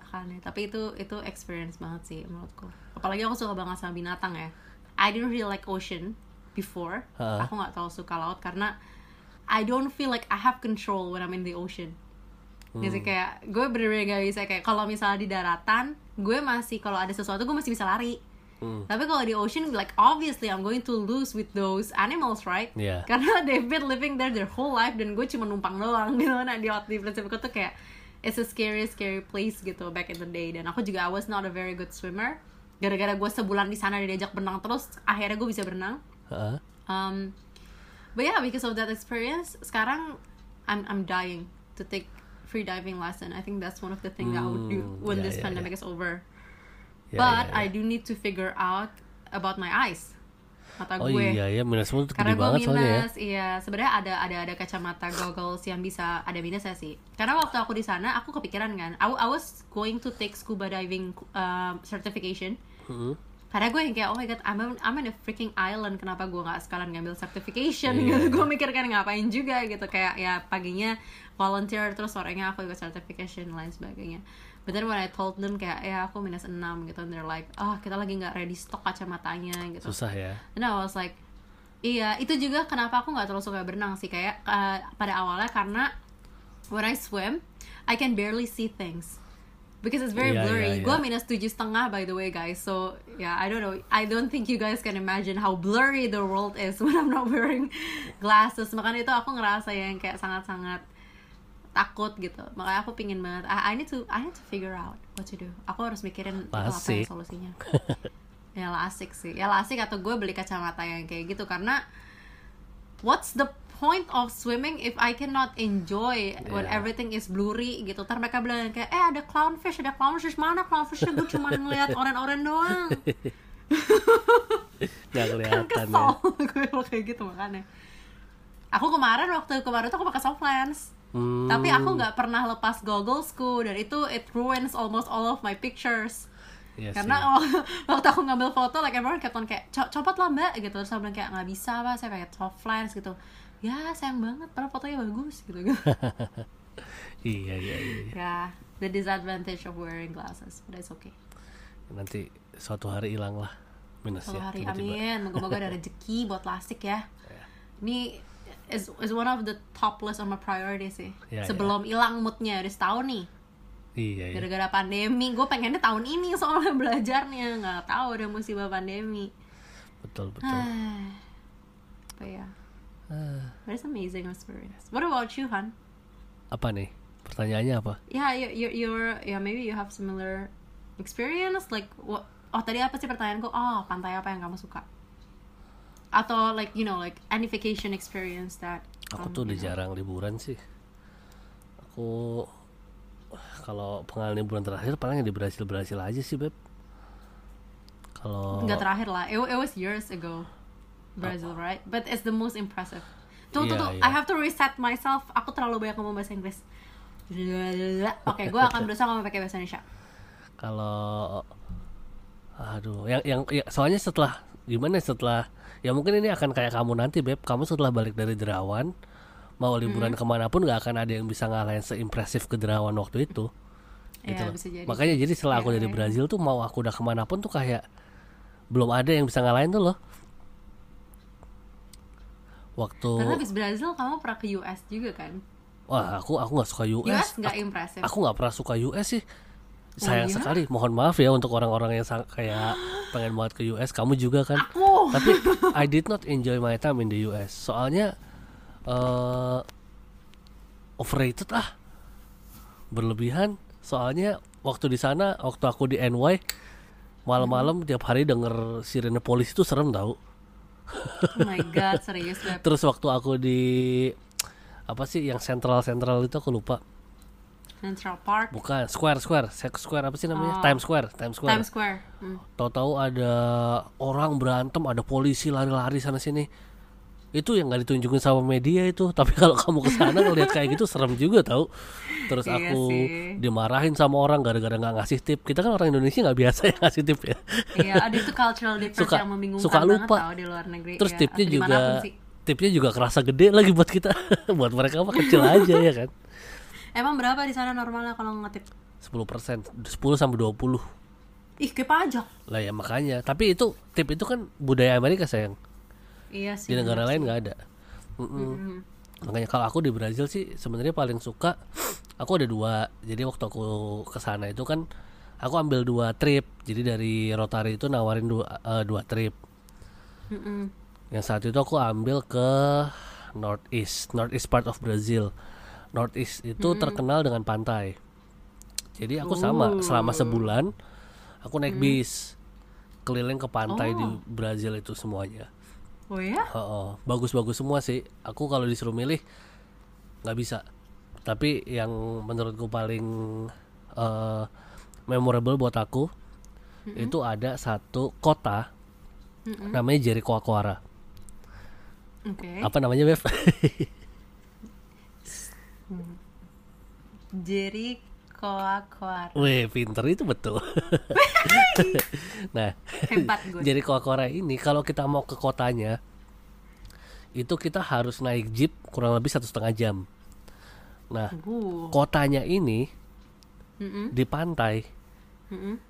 Speaker 2: Kan ya. Tapi itu itu experience banget sih menurutku. Apalagi aku suka banget sama binatang ya. I didn't really like ocean before.
Speaker 1: Ha.
Speaker 2: aku nggak terlalu suka laut karena I don't feel like I have control when I'm in the ocean. Jadi kayak gue bener-bener gak bisa kayak kalau misalnya di daratan gue masih kalau ada sesuatu gue masih bisa lari
Speaker 1: Hmm.
Speaker 2: tapi kalau di ocean like obviously I'm going to lose with those animals right?
Speaker 1: Iya.
Speaker 2: karena they've been living there their whole life dan gue cuma numpang doang gitu nah di di Pacific tuh kayak it's a scary scary place gitu back in the day. Dan aku juga I was not a very good swimmer. Gara-gara gue sebulan di sana diajak berenang terus akhirnya gue bisa berenang.
Speaker 1: Heeh.
Speaker 2: um, but yeah because of that experience sekarang I'm I'm dying to take free diving lesson. I think that's one of the things that I would do
Speaker 1: Hmm,
Speaker 2: when
Speaker 1: yeah,
Speaker 2: this
Speaker 1: yeah,
Speaker 2: pandemic is over
Speaker 1: Ya,
Speaker 2: but
Speaker 1: ya,
Speaker 2: I
Speaker 1: ya.
Speaker 2: do need to figure out about my eyes mata
Speaker 1: oh
Speaker 2: gue.
Speaker 1: iya ya minusmu tuh
Speaker 2: karena
Speaker 1: gede
Speaker 2: gue
Speaker 1: banget soalnya ya.
Speaker 2: minus iya. Sebenarnya ada ada ada kacamata goggles yang bisa ada minusnya sih. Karena waktu aku di sana aku kepikiran kan. I, I was going to take scuba diving uh, certification.
Speaker 1: Mm-mm.
Speaker 2: karena gue yang kayak oh my god I'm, I'm in a freaking island. Kenapa gue nggak sekalian ngambil certification?
Speaker 1: Iya.
Speaker 2: gitu. gue mikir kan ngapain juga gitu. Kayak ya paginya volunteer terus sorenya aku ikut certification lain sebagainya but then when I told them kayak ya aku minus 6 gitu and they're like oh kita lagi nggak ready stock kacamatanya gitu
Speaker 1: susah ya
Speaker 2: And I was like, iya itu juga kenapa aku nggak terlalu suka berenang sih kayak uh, pada awalnya karena when I swim, I can barely see things because it's very
Speaker 1: Iya,
Speaker 2: blurry.
Speaker 1: iya,
Speaker 2: Gue
Speaker 1: iya.
Speaker 2: minus tujuh setengah by the way guys, so yeah I don't know. I don't think you guys can imagine how blurry the world is when I'm not wearing glasses. Makanya itu aku ngerasa yang kayak sangat-sangat takut gitu. Makanya aku pingin banget I, I need to I need to figure out what to do. Aku harus mikirin apa yang solusinya. Ya lah asik sih. Ya lah asik atau gue beli kacamata yang kayak gitu karena what's the point of swimming if I cannot enjoy when
Speaker 1: Yeah.
Speaker 2: everything is blurry gitu? Ntar mereka bilang kayak eh ada clownfish ada clownfish. Mana clownfishnya? Gue cuma ngeliat oren-oren doang.
Speaker 1: Nggak
Speaker 2: kan
Speaker 1: kelihatan ya.
Speaker 2: kesel gue kalau kayak gitu makanya. Aku kemarin waktu kemarin tuh aku pakai soft lens
Speaker 1: Hmm,
Speaker 2: tapi aku nggak pernah lepas gogglesku dan itu it ruins almost all of my pictures.
Speaker 1: Iya
Speaker 2: karena
Speaker 1: sih.
Speaker 2: wak- waktu aku ngambil foto like everyone kept on kayak "Co- copot lah mbak gitu. Terus aku bilang kayak nggak bisa pak saya pakai soft lens gitu. Ya sayang banget padahal fotonya bagus gitu.
Speaker 1: Iya iya iya
Speaker 2: ya the disadvantage of wearing glasses but it's okay.
Speaker 1: Nanti suatu hari hilang lah minusnya
Speaker 2: Suatu hari
Speaker 1: tiba-tiba.
Speaker 2: amin. Moga-moga ada rezeki buat plastik ya.
Speaker 1: Ya.
Speaker 2: ini is is one of the top list on my priority sih.
Speaker 1: Ya, ya.
Speaker 2: sebelum hilang moodnya udah setahun nih.
Speaker 1: Iya iya
Speaker 2: gara-gara pandemi. Gue pengennya tahun ini soalnya belajarnya. Nggak tahu ada musibah pandemi.
Speaker 1: Betul betul.
Speaker 2: But yeah
Speaker 1: Ah,
Speaker 2: but it's amazing experience? What about you Han?
Speaker 1: Apa nih? Pertanyaannya apa?
Speaker 2: Yeah you you you're yeah maybe you have similar experience. Like what oh tadi apa sih pertanyaanku? Oh pantai apa yang kamu suka atau like you know like any vacation experience that
Speaker 1: aku
Speaker 2: um,
Speaker 1: tuh udah
Speaker 2: know.
Speaker 1: jarang liburan sih. Aku kalau pengalaman liburan terakhir paling di Brasil Brasil aja sih beb. Kalau
Speaker 2: nggak terakhir lah. It, it was years ago Brazil right? But it's the most impressive. Tuh tuh
Speaker 1: Iya,
Speaker 2: tuh.
Speaker 1: iya.
Speaker 2: I have to reset myself. Aku terlalu banyak ngomong bahasa Inggris. Oke gue akan berusaha ngomong pakai bahasa Indonesia.
Speaker 1: Kalau aduh yang yang ya, soalnya setelah gimana ya, setelah ya mungkin ini akan kayak kamu nanti beb kamu setelah balik dari Derawan mau liburan
Speaker 2: Hmm.
Speaker 1: ke mana pun nggak akan ada yang bisa ngalahin seimpresif ke Derawan waktu itu
Speaker 2: ya
Speaker 1: gitu
Speaker 2: bisa jadi
Speaker 1: makanya jadi setelah aku
Speaker 2: Iya,
Speaker 1: dari
Speaker 2: iya.
Speaker 1: Brazil tuh mau aku udah ke mana pun tuh kayak belum ada yang bisa ngalahin tuh loh waktu
Speaker 2: Karena habis Brazil kamu pernah ke US juga kan?
Speaker 1: wah aku aku nggak suka US,
Speaker 2: US nggak
Speaker 1: aku,
Speaker 2: impressive.
Speaker 1: aku nggak pernah suka US sih sayang
Speaker 2: iya?
Speaker 1: sekali mohon maaf ya untuk orang-orang yang kayak pengen banget ke US kamu juga kan?
Speaker 2: Aku.
Speaker 1: tapi I did not enjoy my time in the US soalnya eh overrated ah berlebihan. Soalnya waktu di sana waktu aku di NY malam-malam tiap hari denger sirene polisi itu serem tau.
Speaker 2: Oh my god, serius
Speaker 1: terus waktu aku di apa sih yang sentral sentral itu aku lupa
Speaker 2: Central Park
Speaker 1: bukan square square square apa sih namanya
Speaker 2: Oh.
Speaker 1: Times Square Times Square
Speaker 2: Times Square Hmm.
Speaker 1: tahu-tahu ada orang berantem ada polisi lari-lari sana sini itu yang nggak ditunjukin sama media itu tapi kalau kamu ke sana ngeliat kayak gitu serem juga tahu terus
Speaker 2: Iya
Speaker 1: aku
Speaker 2: sih.
Speaker 1: dimarahin sama orang gara-gara nggak ngasih tip kita kan orang Indonesia nggak biasa ya ngasih tip ya
Speaker 2: Iya, ada itu cultural difference
Speaker 1: Suka-
Speaker 2: yang membingungkan
Speaker 1: suka
Speaker 2: banget
Speaker 1: lupa.
Speaker 2: tau di luar negeri.
Speaker 1: terus
Speaker 2: ya.
Speaker 1: tipnya juga tipnya juga kerasa gede lagi buat kita buat mereka mah kecil aja ya kan
Speaker 2: Emang berapa di sana normalnya kalau ngetip?
Speaker 1: 10 persen 10 sampai 20
Speaker 2: Ih, kayak pajak.
Speaker 1: lah ya makanya tapi itu tip itu kan budaya Amerika sayang
Speaker 2: Iya sih.
Speaker 1: di negara lain nggak ada Mm-mm.
Speaker 2: Mm-mm.
Speaker 1: makanya kalau aku di Brazil sih sebenarnya paling suka aku ada dua jadi waktu aku ke sana itu kan aku ambil dua trip jadi dari Rotary itu nawarin dua eh, dua trip
Speaker 2: Mm-mm.
Speaker 1: yang saat itu aku ambil ke northeast northeast part of Brazil northeast itu terkenal dengan pantai jadi aku sama selama sebulan aku naik bis keliling ke pantai di Brazil itu semuanya
Speaker 2: Oh ya?
Speaker 1: Bagus-bagus semua sih. Aku kalau disuruh milih nggak bisa. Tapi yang menurutku paling eh, memorable buat aku itu ada satu kota namanya Jericoacoara.
Speaker 2: Oke.
Speaker 1: Apa namanya Bev?
Speaker 2: Jerry Koakoar.
Speaker 1: Wih, pinter itu betul. nah,
Speaker 2: Hebat gue.
Speaker 1: Jericoacoara ini kalau kita mau ke kotanya itu kita harus naik jeep kurang lebih satu setengah jam. Nah,
Speaker 2: Uh.
Speaker 1: kotanya ini
Speaker 2: Mm-mm.
Speaker 1: di pantai.
Speaker 2: Mm-mm.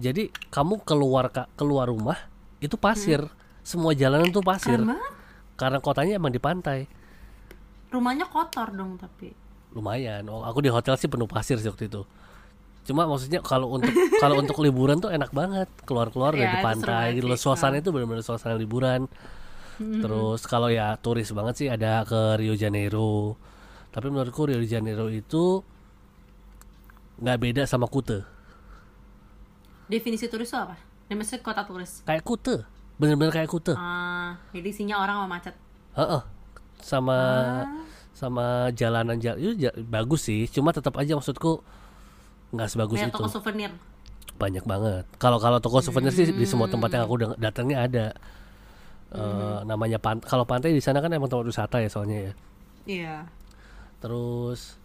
Speaker 1: Jadi kamu keluar keluar rumah itu pasir, semua jalanan tuh pasir.
Speaker 2: Banget.
Speaker 1: Karena kotanya emang di pantai.
Speaker 2: Rumahnya kotor dong tapi.
Speaker 1: Lumayan. Oh, aku di hotel sih penuh pasir sih waktu itu. Cuma maksudnya kalau untuk kalau untuk liburan tuh enak banget keluar-keluar
Speaker 2: Ya,
Speaker 1: dari pantai gitu loh. Suasana itu benar-benar suasana liburan. Terus kalau ya turis banget sih ada ke Rio Janeiro. Tapi menurutku Rio Janeiro itu nggak beda sama Kute.
Speaker 2: Definisi turis itu apa? Ini maksudnya kota turis.
Speaker 1: Kayak Kute, bener-bener kayak Kute.
Speaker 2: Ah, jadi isinya orang sama macet.
Speaker 1: Heeh. Sama
Speaker 2: Ah.
Speaker 1: Sama jalanan jalan itu ja- bagus sih, cuma tetap aja maksudku nggak sebagus
Speaker 2: Kayak
Speaker 1: itu.
Speaker 2: toko souvenir.
Speaker 1: Banyak banget. Kalau kalau toko souvenir sih di semua tempat
Speaker 2: Hmm.
Speaker 1: yang aku datangnya ada. Eh, namanya pan kalau pantai di sana kan emang tempat wisata ya soalnya ya.
Speaker 2: Iya.
Speaker 1: Terus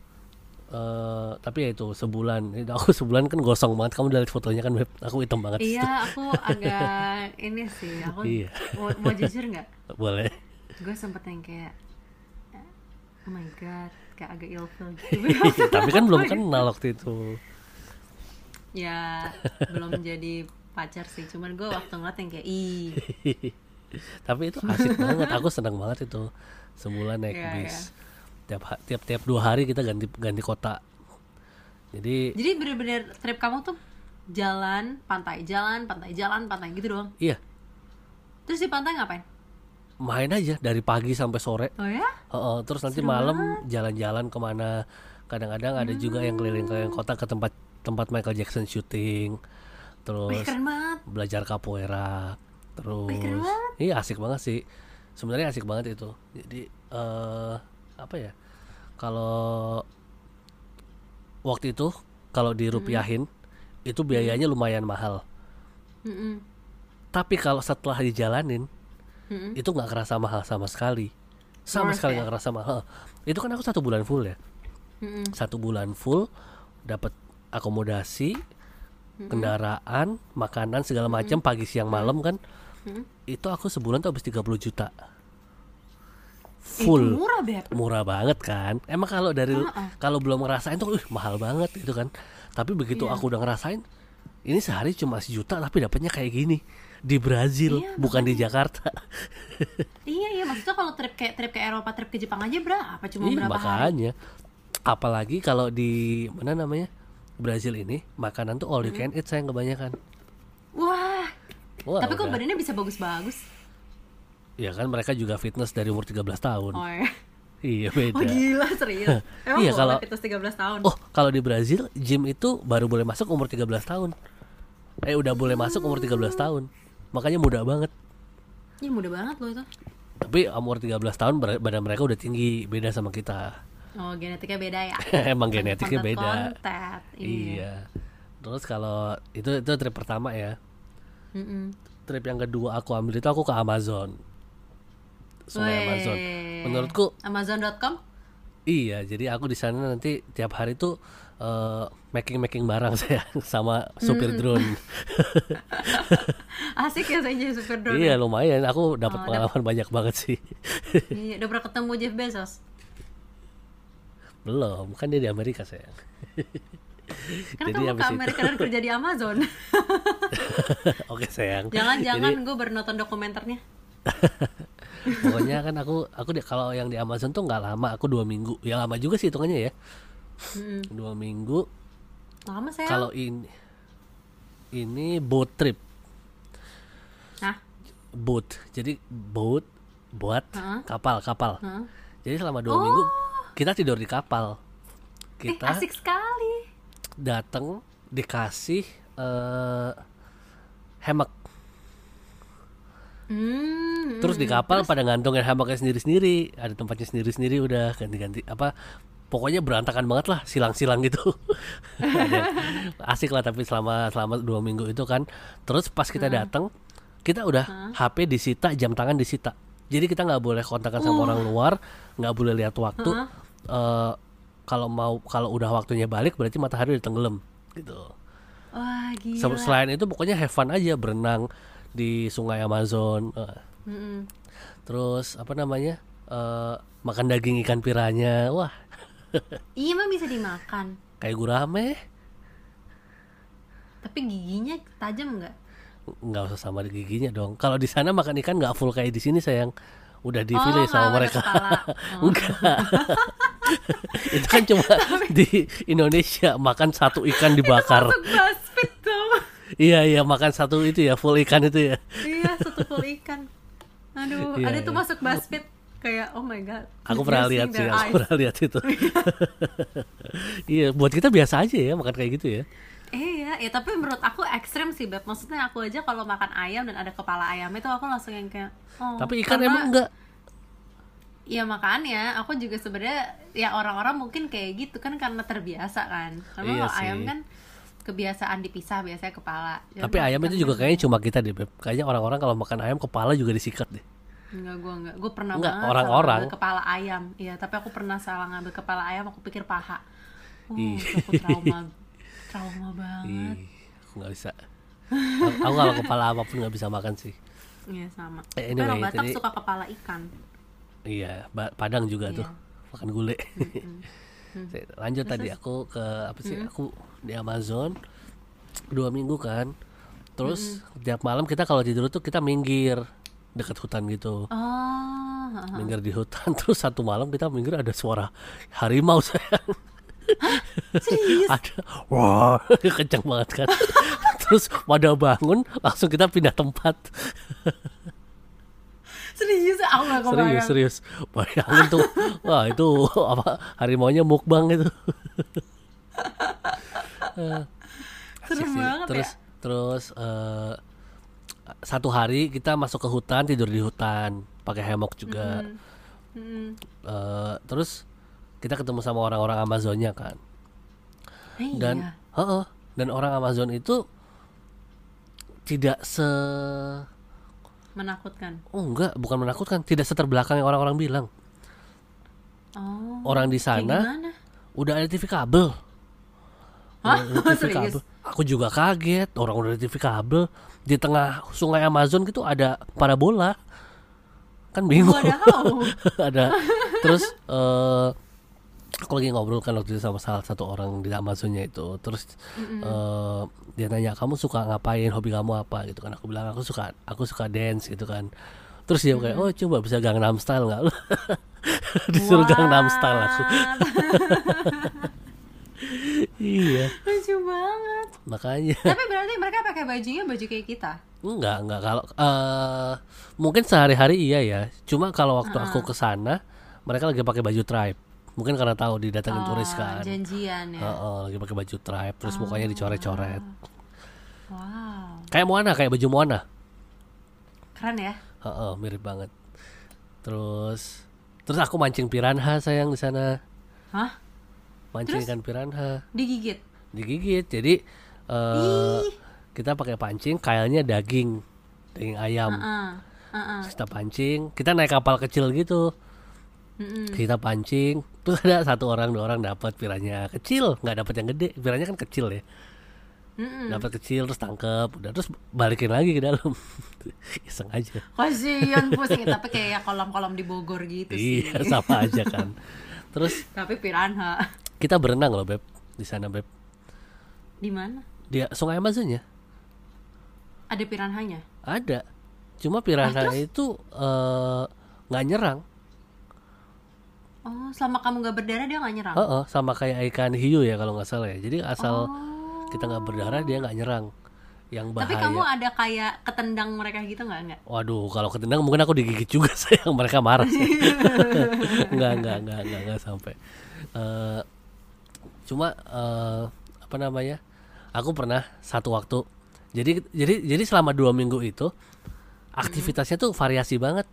Speaker 1: eh tapi ya itu sebulan. Aku sebulan kan gosong banget. Kamu udah lihat fotonya kan, Beb? Aku hitam banget.
Speaker 2: Iya, aku agak ini sih. Aku
Speaker 1: Iya.
Speaker 2: mau, mau jujur nggak?
Speaker 1: Boleh.
Speaker 2: Gue sempet yang kayak, oh my god, kayak agak ilfil gitu.
Speaker 1: tapi kan belum kenal waktu itu.
Speaker 2: ya, belum jadi pacar sih. Cuman gue waktu ngeliat yang kayak, ih,
Speaker 1: tapi itu asik banget aku senang banget itu sebulan naik
Speaker 2: Iya,
Speaker 1: bis tiap ha- tiap tiap dua hari kita ganti ganti kota jadi
Speaker 2: jadi bener-bener trip kamu tuh jalan pantai, jalan pantai, jalan pantai gitu doang.
Speaker 1: iya
Speaker 2: Terus di pantai ngapain?
Speaker 1: Main aja dari pagi sampai sore.
Speaker 2: Oh ya?
Speaker 1: Heeh, terus nanti malam jalan-jalan ke mana. Kadang-kadang ada juga yang keliling-keliling kota ke tempat tempat Michael Jackson syuting
Speaker 2: Wih,
Speaker 1: terus
Speaker 2: banget.
Speaker 1: belajar capoeira. Terus
Speaker 2: Wih,
Speaker 1: iya asik banget sih. Sebenarnya asik banget itu. Jadi eh apa ya? Kalau waktu itu kalau dirupiahin itu biayanya lumayan mahal.
Speaker 2: Mm-mm.
Speaker 1: tapi kalau setelah dijalanin
Speaker 2: Mm-mm.
Speaker 1: itu nggak kerasa mahal sama sekali sama
Speaker 2: Worth
Speaker 1: sekali
Speaker 2: it.
Speaker 1: nggak kerasa mahal itu kan aku satu bulan full ya
Speaker 2: Mm-mm.
Speaker 1: satu bulan full dapat akomodasi kendaraan makanan segala macam pagi siang malam kan
Speaker 2: Mm-mm.
Speaker 1: itu aku sebulan tuh habis 30 juta
Speaker 2: Itu
Speaker 1: full
Speaker 2: murah beb.
Speaker 1: murah banget kan emang kalau dari
Speaker 2: Heeh.
Speaker 1: kalau belum ngerasain tuh "Ih, mahal banget itu kan tapi begitu
Speaker 2: Iya.
Speaker 1: aku udah ngerasain ini sehari cuma sejuta tapi dapatnya kayak gini di Brazil
Speaker 2: Iya,
Speaker 1: bukan di Jakarta
Speaker 2: Iya iya maksudnya kalau trip kayak trip ke Eropa, trip ke Jepang aja berapa? Cuma
Speaker 1: iya
Speaker 2: berapa hari?
Speaker 1: makanya apalagi kalau di mana namanya Brazil ini makanan tuh all you can eat sayang kebanyakan
Speaker 2: Wah.
Speaker 1: Wah,
Speaker 2: Tapi kok badannya bisa bagus-bagus.
Speaker 1: ya kan mereka juga fitness dari umur 13 tahun
Speaker 2: Oh, ya.
Speaker 1: iya
Speaker 2: oh
Speaker 1: beda
Speaker 2: gila serius. Emang
Speaker 1: Iya, kalau-
Speaker 2: fitness 13 tahun.
Speaker 1: Oh, kalau di Brazil gym itu baru boleh masuk umur 13 tahun. Eh udah boleh masuk umur 13 tahun. Makanya muda banget.
Speaker 2: Ih mudah banget loh itu.
Speaker 1: Tapi umur 13 tahun badan mereka udah tinggi, beda sama kita.
Speaker 2: Oh, genetiknya beda ya.
Speaker 1: Emang genetiknya beda.
Speaker 2: Kontet. Iya.
Speaker 1: Iya. Terus kalau itu itu trip pertama ya.
Speaker 2: Mm-mm.
Speaker 1: Trip yang kedua aku ambil itu aku ke Amazon. Sungai. Amazon. Menurutku
Speaker 2: Amazon.com
Speaker 1: iya, jadi aku di sana nanti tiap hari tuh making making barang saya sama supir drone.
Speaker 2: asik ya saya jadi super drone.
Speaker 1: iya lumayan, aku dapat
Speaker 2: Oh,
Speaker 1: pengalaman banyak banget sih.
Speaker 2: Iya, udah pernah ketemu Jeff Bezos.
Speaker 1: Belum, kan dia di Amerika sayang.
Speaker 2: Kan
Speaker 1: Jadi
Speaker 2: kamu ke
Speaker 1: itu-
Speaker 2: Amerika dan kerja di Amazon.
Speaker 1: Oke sayang.
Speaker 2: Jangan-jangan
Speaker 1: Jadi,
Speaker 2: gue baru nonton dokumenternya.
Speaker 1: pokoknya kan aku aku di, kalau yang di Amazon tuh nggak lama, aku dua minggu. Ya lama juga sih hitungannya ya.
Speaker 2: Mm-mm.
Speaker 1: Dua minggu.
Speaker 2: Lama saya.
Speaker 1: Kalau ini ini boat trip,
Speaker 2: Nah,
Speaker 1: boat. Jadi boat buat kapal kapal.
Speaker 2: Heeh.
Speaker 1: Jadi selama dua minggu kita tidur di kapal.
Speaker 2: eh
Speaker 1: Kita
Speaker 2: asik sekali.
Speaker 1: datang dikasih eh hammock.
Speaker 2: Hmm.
Speaker 1: Terus di kapal pada ngantongin hammocknya sendiri-sendiri, ada tempatnya sendiri-sendiri udah ganti-ganti apa pokoknya berantakan banget lah silang-silang gitu. Asik lah tapi selama selama dua minggu itu kan. Terus pas kita datang kita udah HP disita, jam tangan disita. Jadi kita nggak boleh kontakkan sama orang luar, nggak boleh lihat waktu. Eh, kalau mau kalau udah waktunya balik berarti matahari udah tenggelam gitu.
Speaker 2: Wah, gila.
Speaker 1: Sel- Selain itu pokoknya have fun aja berenang di sungai Amazon. eh,
Speaker 2: Mm-mm.
Speaker 1: terus apa namanya eh, makan daging ikan piranya wah
Speaker 2: Iya, mah bisa dimakan.
Speaker 1: kayak gurame
Speaker 2: Tapi giginya tajam nggak?
Speaker 1: nggak usah sama giginya dong kalau di sana makan ikan nggak full kayak di sini sayang udah di
Speaker 2: Oh,
Speaker 1: sama mereka.
Speaker 2: Oh.
Speaker 1: enggak itu kan cuma di Indonesia makan satu ikan dibakar
Speaker 2: tuh.
Speaker 1: iya iya makan satu itu ya full ikan itu ya
Speaker 2: iya, satu full ikan. Aduh,
Speaker 1: Iya,
Speaker 2: ada tuh
Speaker 1: iya.
Speaker 2: masuk BuzzFeed kayak oh my god.
Speaker 1: aku pernah lihat sih aku pernah lihat itu iya buat kita biasa aja ya makan kayak gitu ya
Speaker 2: Iya, ya tapi menurut aku ekstrim sih, Beb. Maksudnya aku aja kalau makan ayam dan ada kepala ayam itu aku langsung yang kayak oh,
Speaker 1: tapi ikan
Speaker 2: karena-
Speaker 1: emang enggak
Speaker 2: Iya makanya aku juga sebenarnya ya orang-orang mungkin kayak gitu kan karena terbiasa kan. Karena
Speaker 1: Iya
Speaker 2: kalau
Speaker 1: sih.
Speaker 2: ayam kan kebiasaan dipisah biasanya kepala. Ya
Speaker 1: Tapi ayam itu juga kayaknya cuma kita deh, Beb. Kayaknya orang-orang kalau makan ayam kepala juga disikat deh.
Speaker 2: Enggak, gua enggak. Gua pernah
Speaker 1: Enggak,
Speaker 2: banget
Speaker 1: orang-orang.
Speaker 2: salah ngambil kepala ayam. Iya, tapi aku pernah salah ngambil kepala ayam, aku pikir paha.
Speaker 1: Ih.
Speaker 2: itu aku trauma. trauma banget.
Speaker 1: Ih, aku nggak bisa. aku kalau kepala apa pun nggak bisa makan sih.
Speaker 2: Iya, sama.
Speaker 1: Eh, anyway,
Speaker 2: Batak
Speaker 1: tadi-
Speaker 2: suka kepala ikan.
Speaker 1: Iya, Padang juga
Speaker 2: Iya.
Speaker 1: tuh makan gulai. Lanjut tadi aku ke apa sih? Aku di Amazon dua minggu kan. Terus tiap malam kita kalau tidur tuh kita minggir dekat hutan gitu.
Speaker 2: Oh,
Speaker 1: Minggir di hutan terus satu malam kita minggir ada suara harimau sayang.
Speaker 2: serius?
Speaker 1: ada wah kencang banget kan terus pada bangun langsung kita pindah tempat
Speaker 2: Serius, aku gak kebayang.
Speaker 1: serius serius bayangin tuh wah itu apa harimaunya mukbang itu sih.
Speaker 2: banget
Speaker 1: terus
Speaker 2: ya.
Speaker 1: terus eh, satu hari kita masuk ke hutan tidur di hutan pakai hemok juga
Speaker 2: Hmm.
Speaker 1: Eh, terus kita ketemu sama orang-orang Amazonnya kan
Speaker 2: Eh,
Speaker 1: dan
Speaker 2: iya.
Speaker 1: heeh, dan orang Amazon itu tidak se
Speaker 2: menakutkan.
Speaker 1: oh enggak bukan menakutkan tidak seterbelakang yang orang-orang bilang
Speaker 2: Oh.
Speaker 1: orang di sana udah ada TV kabel
Speaker 2: Hah?
Speaker 1: Udah ada TV kabel aku juga kaget orang udah ada TV kabel di tengah sungai Amazon gitu ada parabola. Kan bingung.
Speaker 2: Wadaw.
Speaker 1: ada. Terus eh aku lagi ngobrol kan waktu itu sama salah satu orang di Amazonnya itu. Terus eh, dia nanya kamu suka ngapain? Hobi kamu apa? Gitu kan. Aku bilang aku suka aku suka dance gitu kan. Terus dia kayak oh coba bisa Gangnam Style nggak? Disuruh Gangnam Style aku.
Speaker 2: What?
Speaker 1: iya
Speaker 2: Lucu banget.
Speaker 1: makanya
Speaker 2: Tapi berarti mereka pakai bajunya baju kayak kita.
Speaker 1: enggak enggak kalau eh mungkin sehari-hari iya ya cuma kalau waktu aku ke sana mereka lagi pakai baju tribe mungkin karena tahu didatengin turis
Speaker 2: Oh,
Speaker 1: kan
Speaker 2: Janjian ya.
Speaker 1: Heeh, lagi pakai baju tribe terus mukanya dicoret-coret
Speaker 2: Wow.
Speaker 1: kayak Moana kayak baju Moana
Speaker 2: Keren ya.
Speaker 1: Heeh, mirip banget terus terus aku mancing piranha sayang di sana
Speaker 2: Hah?
Speaker 1: Mancing
Speaker 2: Terus?
Speaker 1: ikan piranha
Speaker 2: Digigit?
Speaker 1: digigit jadi eh kita pakai pancing kailnya daging daging ayam
Speaker 2: Heeh. Heeh.
Speaker 1: Terus kita pancing kita naik kapal kecil gitu
Speaker 2: Mm-mm.
Speaker 1: kita pancing terus ada satu orang dua orang dapat piranya kecil nggak dapat yang gede piranya kan kecil ya
Speaker 2: Mm-mm.
Speaker 1: dapat kecil terus tangkep udah terus balikin lagi ke dalam iseng aja
Speaker 2: Kasihan pusing tapi kayak kolam-kolam di Bogor gitu sih.
Speaker 1: iya sama aja kan terus
Speaker 2: Tapi piranha.
Speaker 1: Kita berenang loh beb di sana beb
Speaker 2: Di mana?
Speaker 1: dia sungai Amazon ya
Speaker 2: Ada piranhanya?
Speaker 1: ada cuma piranha itu eh, nggak nyerang
Speaker 2: Oh, selama kamu gak berdarah dia gak nyerang?
Speaker 1: Heeh, sama kayak ikan hiu ya kalau nggak salah ya jadi asal
Speaker 2: Oh.
Speaker 1: kita nggak berdarah dia nggak nyerang yang bahaya
Speaker 2: Tapi kamu ada kayak ketendang mereka gitu nggak nggak?
Speaker 1: Waduh, kalau ketendang mungkin aku digigit juga sayang mereka marah. Sih. enggak, enggak, enggak, enggak, enggak sampai. Eh, cuma eh, apa namanya? Aku pernah satu waktu. Jadi jadi jadi selama dua minggu itu aktivitasnya tuh variasi banget.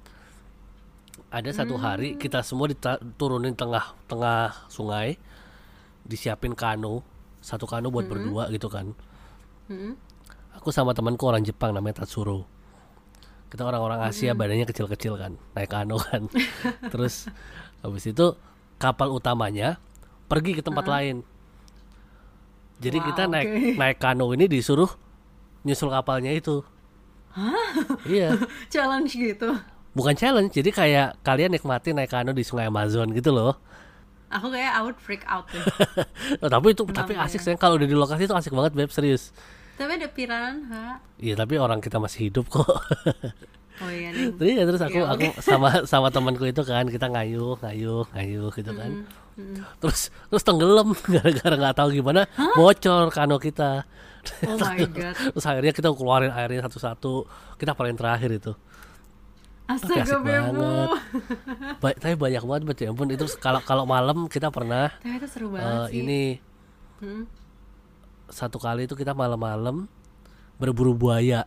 Speaker 1: Ada satu hari kita semua diturunin tengah tengah sungai, disiapin kano, satu kano buat berdua gitu kan.
Speaker 2: Mm-mm.
Speaker 1: Aku sama temanku orang Jepang namanya Tatsuro. Kita orang-orang Asia badannya kecil-kecil kan, naik kano kan. Terus habis itu kapal utamanya pergi ke tempat lain. Jadi
Speaker 2: Wow,
Speaker 1: kita naik
Speaker 2: oke.
Speaker 1: naik kano ini disuruh nyusul kapalnya itu. Iya,
Speaker 2: Challenge gitu.
Speaker 1: bukan challenge. Jadi kayak kalian nikmati naik kano di Sungai Amazon gitu loh.
Speaker 2: Aku kayak I would freak out deh.
Speaker 1: Oh, tapi itu tapi
Speaker 2: Kenapa
Speaker 1: asik
Speaker 2: ya?
Speaker 1: sayang kalau udah di lokasi itu asik banget beb serius.
Speaker 2: Tapi ada piranha.
Speaker 1: Iya tapi orang kita masih hidup kok.
Speaker 2: Oh iya nih.
Speaker 1: Terus ya terus aku
Speaker 2: Iya,
Speaker 1: aku sama sama temanku itu kan kita ngayuh ngayuh ngayuh gitu kan. Terus terus tenggelam gara-gara nggak tahu gimana bocor kano kita.
Speaker 2: Oh my god.
Speaker 1: Terus akhirnya kita keluarin airnya satu-satu. Kita paling terakhir itu.
Speaker 2: Astaga
Speaker 1: asik banget. Ba- tapi banyak banget bet ya ampun itu kalau kalau malam kita pernah
Speaker 2: Tapi itu seru
Speaker 1: eh,
Speaker 2: banget sih.
Speaker 1: ini
Speaker 2: Hmm.
Speaker 1: satu kali itu kita malam-malam berburu buaya.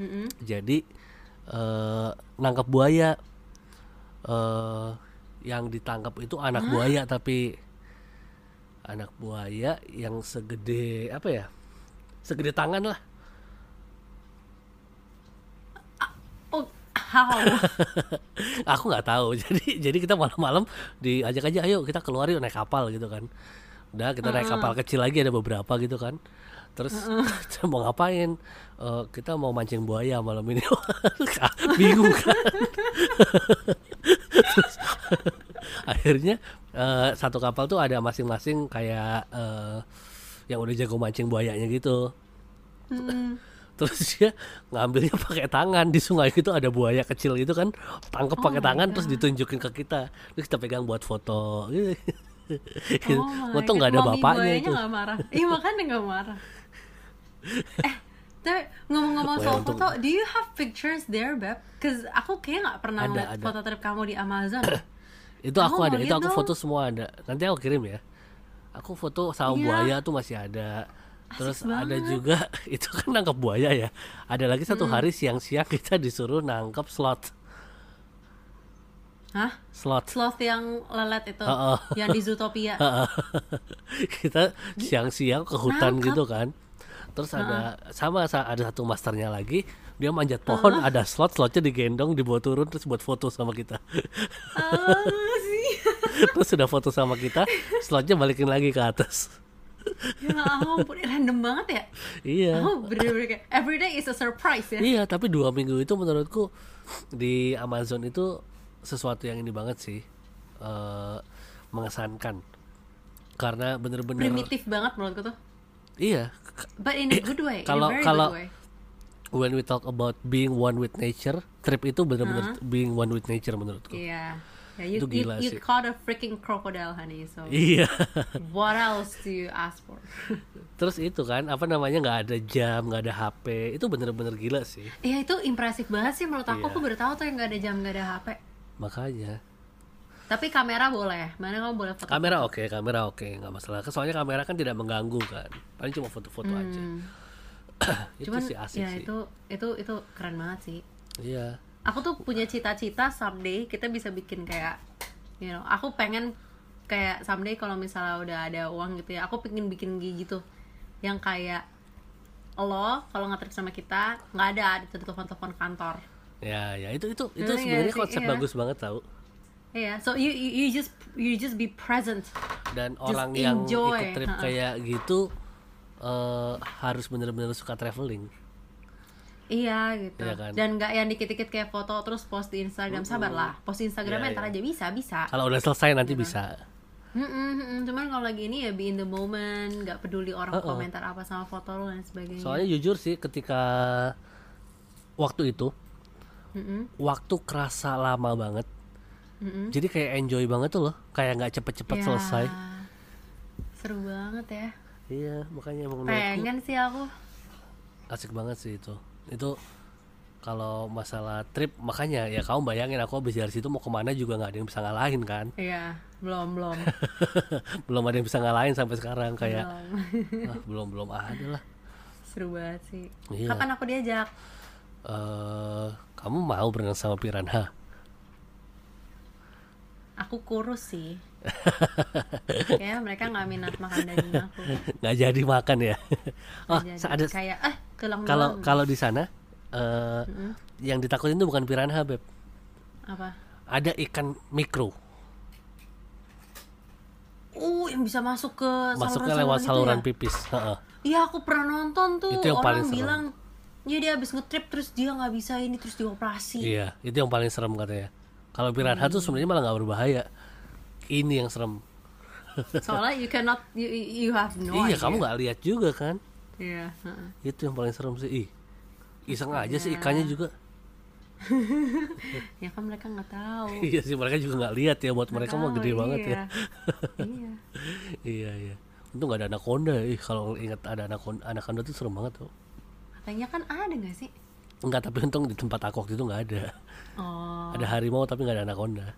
Speaker 2: Mm-mm.
Speaker 1: jadi eh nangkap buaya eh yang ditangkap itu anak buaya tapi anak buaya yang segede apa ya segede tangan lah.
Speaker 2: Oh, how?
Speaker 1: aku nggak tahu. Jadi jadi kita malam-malam diajak aja ayo kita keluar yuk naik kapal gitu kan udah kita naik kapal kecil lagi ada beberapa gitu kan. Terus kita mau ngapain? Eh, kita mau mancing buaya malam ini. Bingung kan? Terus, akhirnya eh, satu kapal tuh ada masing-masing kayak eh, yang udah jago mancing buayanya gitu. Terus dia ngambilnya pakai tangan. Di sungai itu ada buaya kecil gitu kan. Tangkep pakai
Speaker 2: my
Speaker 1: tangan terus ditunjukin ke kita. Terus kita pegang buat foto. gitu.
Speaker 2: Oh my
Speaker 1: Untung nggak ada
Speaker 2: Mami
Speaker 1: bapaknya itu
Speaker 2: nggak marah. Iya makanya nggak marah. eh, tapi ngomong-ngomong soal
Speaker 1: untung-
Speaker 2: foto, do you have pictures there, Beb? Cause aku kayak nggak pernah
Speaker 1: Ada,
Speaker 2: ngeliat
Speaker 1: ada.
Speaker 2: foto trip kamu di Amazon.
Speaker 1: itu aku
Speaker 2: Aku
Speaker 1: ada itu aku
Speaker 2: dong.
Speaker 1: foto semua ada nanti aku kirim ya aku foto sama
Speaker 2: Iya.
Speaker 1: buaya tuh masih ada terus ada
Speaker 2: banget.
Speaker 1: juga itu kan nangkep buaya ya ada lagi satu hari siang-siang kita disuruh nangkep slot
Speaker 2: Hah?
Speaker 1: slot
Speaker 2: Sloth yang lelet itu,
Speaker 1: Heeh.
Speaker 2: yang di Zootopia.
Speaker 1: kita siang-siang ke hutan
Speaker 2: Nangkap.
Speaker 1: gitu kan terus ada sama sa- ada satu masternya lagi dia manjat pohon ada slot slotnya digendong dibawa turun terus buat foto sama kita
Speaker 2: Ah, sih.
Speaker 1: terus sudah foto sama kita slotnya balikin lagi ke atas
Speaker 2: ya ampun, random banget ya.
Speaker 1: iya
Speaker 2: Oh, bener-bener kayak everyday is a surprise ya.
Speaker 1: iya tapi dua minggu itu menurutku di Amazon itu sesuatu yang ini banget sih eh, mengesankan karena bener-bener
Speaker 2: Primitif banget menurutku tuh.
Speaker 1: iya
Speaker 2: But in a good way,
Speaker 1: Kalau- kalau- when we talk about being one with nature trip itu bener-bener being one with nature menurutku
Speaker 2: Iya. Yeah, you,
Speaker 1: Itu
Speaker 2: you,
Speaker 1: gila
Speaker 2: you
Speaker 1: sih.
Speaker 2: caught a freaking crocodile, honey. So
Speaker 1: iya
Speaker 2: what else do you ask for?
Speaker 1: terus itu kan apa namanya nggak ada jam nggak ada HP itu bener-bener gila sih
Speaker 2: Iya itu impresif banget sih menurut aku.
Speaker 1: Iya.
Speaker 2: Aku baru tahu tuh yang nggak ada jam, nggak ada HP.
Speaker 1: Makanya.
Speaker 2: Tapi kamera boleh. Mana kamu boleh foto?
Speaker 1: kamera oke kamera oke. Nggak masalah. Soalnya kamera kan tidak mengganggu kan. Paling cuma foto-foto aja.
Speaker 2: Hmm.
Speaker 1: itu
Speaker 2: Cuman
Speaker 1: sih asik
Speaker 2: ya
Speaker 1: sih.
Speaker 2: itu itu itu keren banget sih.
Speaker 1: iya.
Speaker 2: Aku tuh punya cita-cita someday kita bisa bikin kayak you know aku pengen kayak someday kalau misalnya udah ada uang gitu ya aku pengen bikin gitu. Yang kayak lo kalau nge-trip sama kita nggak ada di telepon-telepon kantor
Speaker 1: Ya, ya itu itu itu
Speaker 2: nggak
Speaker 1: sebenarnya
Speaker 2: sih?
Speaker 1: konsep
Speaker 2: Iya.
Speaker 1: bagus banget tau.
Speaker 2: Iya, so you, you you just you just be present.
Speaker 1: Dan
Speaker 2: Just
Speaker 1: orang yang
Speaker 2: enjoy,
Speaker 1: ikut trip
Speaker 2: ha-ha.
Speaker 1: kayak gitu eh, harus bener-bener suka traveling.
Speaker 2: Iya gitu.
Speaker 1: Iya kan?
Speaker 2: Dan nggak yang dikit-dikit kayak foto terus post di Instagram. Sabarlah, post di Instagram
Speaker 1: Iya,
Speaker 2: ntar
Speaker 1: iya.
Speaker 2: aja bisa bisa.
Speaker 1: Kalau udah selesai nanti bisa.
Speaker 2: Mm-mm, mm-mm. Cuman kalau lagi ini ya be in the moment, nggak peduli orang
Speaker 1: Uh-uh.
Speaker 2: komentar apa sama foto lo dan sebagainya.
Speaker 1: Soalnya jujur sih ketika waktu itu
Speaker 2: Mm-mm,
Speaker 1: waktu kerasa lama banget.
Speaker 2: mm-mm.
Speaker 1: Jadi kayak enjoy banget tuh loh, kayak nggak cepet-cepet
Speaker 2: Ya,
Speaker 1: selesai.
Speaker 2: Seru banget ya.
Speaker 1: Iya, makanya emang
Speaker 2: Pengen sih aku.
Speaker 1: asik banget sih itu. Itu kalau masalah trip makanya ya kamu bayangin aku habis dari situ mau ke mana juga nggak ada yang bisa ngalahin kan
Speaker 2: Iya, belum belum.
Speaker 1: belum ada yang bisa ngalahin sampai sekarang kayak
Speaker 2: belum.
Speaker 1: ah, belum belum ada lah
Speaker 2: Seru banget sih.
Speaker 1: Iya.
Speaker 2: Kapan aku diajak?
Speaker 1: eh kamu mau berenang sama piranha
Speaker 2: Aku kurus sih. Kayaknya mereka nggak minat makan daging aku.
Speaker 1: nggak jadi makan ya oh
Speaker 2: Jadi
Speaker 1: ada
Speaker 2: kayak eh tulang
Speaker 1: kalau kalau di sana eh
Speaker 2: Mm-mm.
Speaker 1: yang ditakutin itu bukan piranha beb
Speaker 2: apa?
Speaker 1: ada ikan mikro
Speaker 2: Uh, yang bisa masuk ke
Speaker 1: masuknya
Speaker 2: saluran-saluran
Speaker 1: lewat
Speaker 2: gitu
Speaker 1: saluran
Speaker 2: ya?
Speaker 1: pipis.
Speaker 2: Iya, aku pernah nonton tuh.
Speaker 1: Itu yang paling
Speaker 2: Orang
Speaker 1: serem.
Speaker 2: Bilang, ya dia habis ngetrip terus dia nggak bisa ini terus dioperasi.
Speaker 1: iya itu yang paling serem katanya kalau piranha tuh sebenarnya malah nggak berbahaya ini yang serem
Speaker 2: Soalnya you cannot, you, you have no
Speaker 1: iya
Speaker 2: idea.
Speaker 1: kamu nggak lihat juga kan
Speaker 2: Iya. heeh.
Speaker 1: itu yang paling serem sih ih iseng aja sih ikannya juga
Speaker 2: Ya kan mereka nggak tahu.
Speaker 1: iya sih mereka juga nggak lihat ya buat mereka mah
Speaker 2: Tahu,
Speaker 1: gede banget ya
Speaker 2: iya. iya.
Speaker 1: iya iya untung nggak ada anaconda ih kalau ingat ada anaconda anaconda tuh serem banget tuh
Speaker 2: Katanya kan ada nggak sih?
Speaker 1: Enggak, tapi untung di tempat aku waktu itu nggak ada.
Speaker 2: Oh.
Speaker 1: Ada harimau tapi nggak ada anaconda.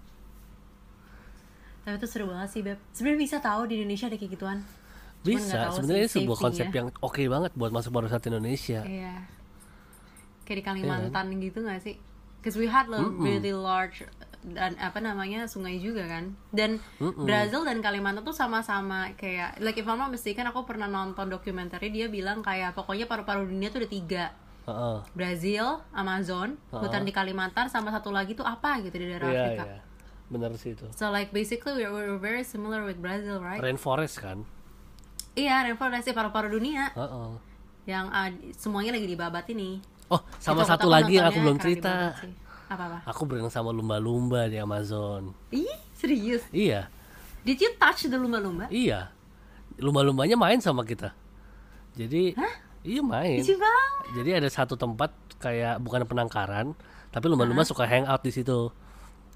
Speaker 2: Tapi itu seru banget sih, Beb. Sebenarnya bisa tahu di Indonesia ada kayak gituan. Cuman
Speaker 1: Bisa, sebenarnya
Speaker 2: sih
Speaker 1: sebuah konsep yang oke banget buat masuk pariwisata Indonesia.
Speaker 2: Iya. Kayak di
Speaker 1: kan?
Speaker 2: Kalimantan gitu nggak sih? Because we had a really large dan apa namanya sungai juga kan. Dan Brazil dan Kalimantan tuh sama-sama kayak like if I'm not mistaken aku pernah nonton dokumenter dia bilang kayak pokoknya paru-paru dunia tuh ada tiga.
Speaker 1: Heeh.
Speaker 2: Brazil, Amazon, hutan di Kalimantan sama satu lagi tuh apa gitu di daerah
Speaker 1: Iya,
Speaker 2: Afrika.
Speaker 1: iya. Bener sih itu.
Speaker 2: So like basically we're, we're very similar with Brazil, right?
Speaker 1: Rainforest kan?
Speaker 2: Iya, rainforest sih paru-paru dunia
Speaker 1: Heeh.
Speaker 2: yang ah, semuanya lagi dibabat ini.
Speaker 1: Oh, sama
Speaker 2: Itu
Speaker 1: satu lagi yang aku belum cerita.
Speaker 2: Apa-apa?
Speaker 1: Aku berenang sama lumba-lumba di Amazon.
Speaker 2: Ih, serius?
Speaker 1: Iya,
Speaker 2: Did you touch the lumba-lumba?
Speaker 1: iya. Lumba-lumbanya main sama kita. Jadi, iya main. Jadi ada satu tempat kayak bukan penangkaran, tapi lumba-lumba suka hangout di situ.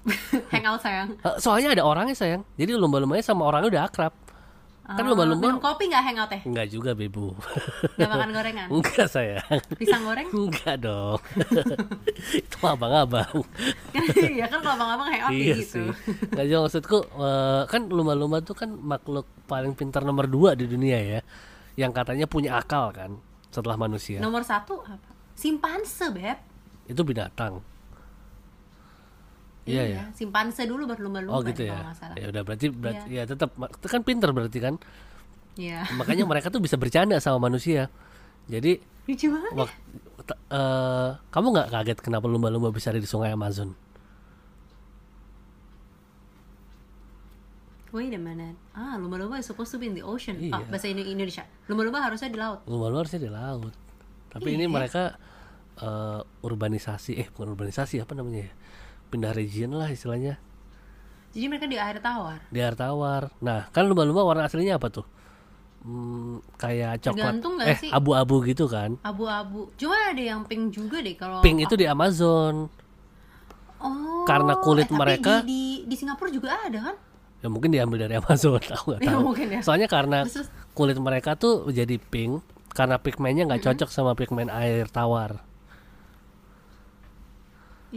Speaker 2: Hangout sayang.
Speaker 1: Soalnya ada orangnya sayang. Jadi lumba-lumbanya sama orangnya udah akrab. Kan lumba-lumba
Speaker 2: minum kopi nggak hangout ya?
Speaker 1: enggak juga, Bebu.
Speaker 2: Nggak makan gorengan?
Speaker 1: enggak sayang.
Speaker 2: Pisang goreng?
Speaker 1: Enggak dong. Itu abang-abang.
Speaker 2: Iya kan kalau abang-abang hangout
Speaker 1: iya
Speaker 2: gitu.
Speaker 1: sih. Nggak jauh maksudku eh, kan lumba-lumba tuh kan makhluk paling pintar nomor dua di dunia ya. Yang katanya punya akal kan setelah manusia.
Speaker 2: Nomor satu apa? Simpanse, Beb.
Speaker 1: Itu binatang. Iya ya.
Speaker 2: Simpanse dulu baru lumba-lumba
Speaker 1: Oh gitu ya. Ya udah berarti berarti ya tetap itu kan pintar berarti kan.
Speaker 2: Iya.
Speaker 1: Makanya mereka tuh bisa bercanda sama manusia. Jadi
Speaker 2: Lucu banget. ya.
Speaker 1: eh, kamu nggak kaget kenapa lumba-lumba bisa ada di sungai Amazon?
Speaker 2: Wait a minute. Ah, lumba-lumba is supposed to be in the ocean. Ah,
Speaker 1: Iya.
Speaker 2: bahasa Indo- Indonesia. Lumba-lumba harusnya di laut.
Speaker 1: Lumba-lumba harusnya di laut. Tapi ini
Speaker 2: Iya.
Speaker 1: mereka eh, urbanisasi, eh bukan urbanisasi apa namanya ya? Pindah region lah istilahnya
Speaker 2: Jadi mereka di air tawar.
Speaker 1: di air tawar. Nah kan lumba-lumba warna aslinya apa tuh? Hmm, kayak coklat, eh abu-abu gitu kan?
Speaker 2: Abu-abu. Cuma ada yang pink juga deh kalau
Speaker 1: Pink itu di Amazon.
Speaker 2: Oh.
Speaker 1: karena kulit
Speaker 2: eh,
Speaker 1: mereka-
Speaker 2: di, di di Singapura juga ada kan?
Speaker 1: Ya mungkin diambil dari Amazon, aku nggak
Speaker 2: Ya,
Speaker 1: tahu.
Speaker 2: mungkin ya.
Speaker 1: Soalnya karena kulit mereka tuh jadi pink karena pigmennya nggak cocok sama pigmen air tawar.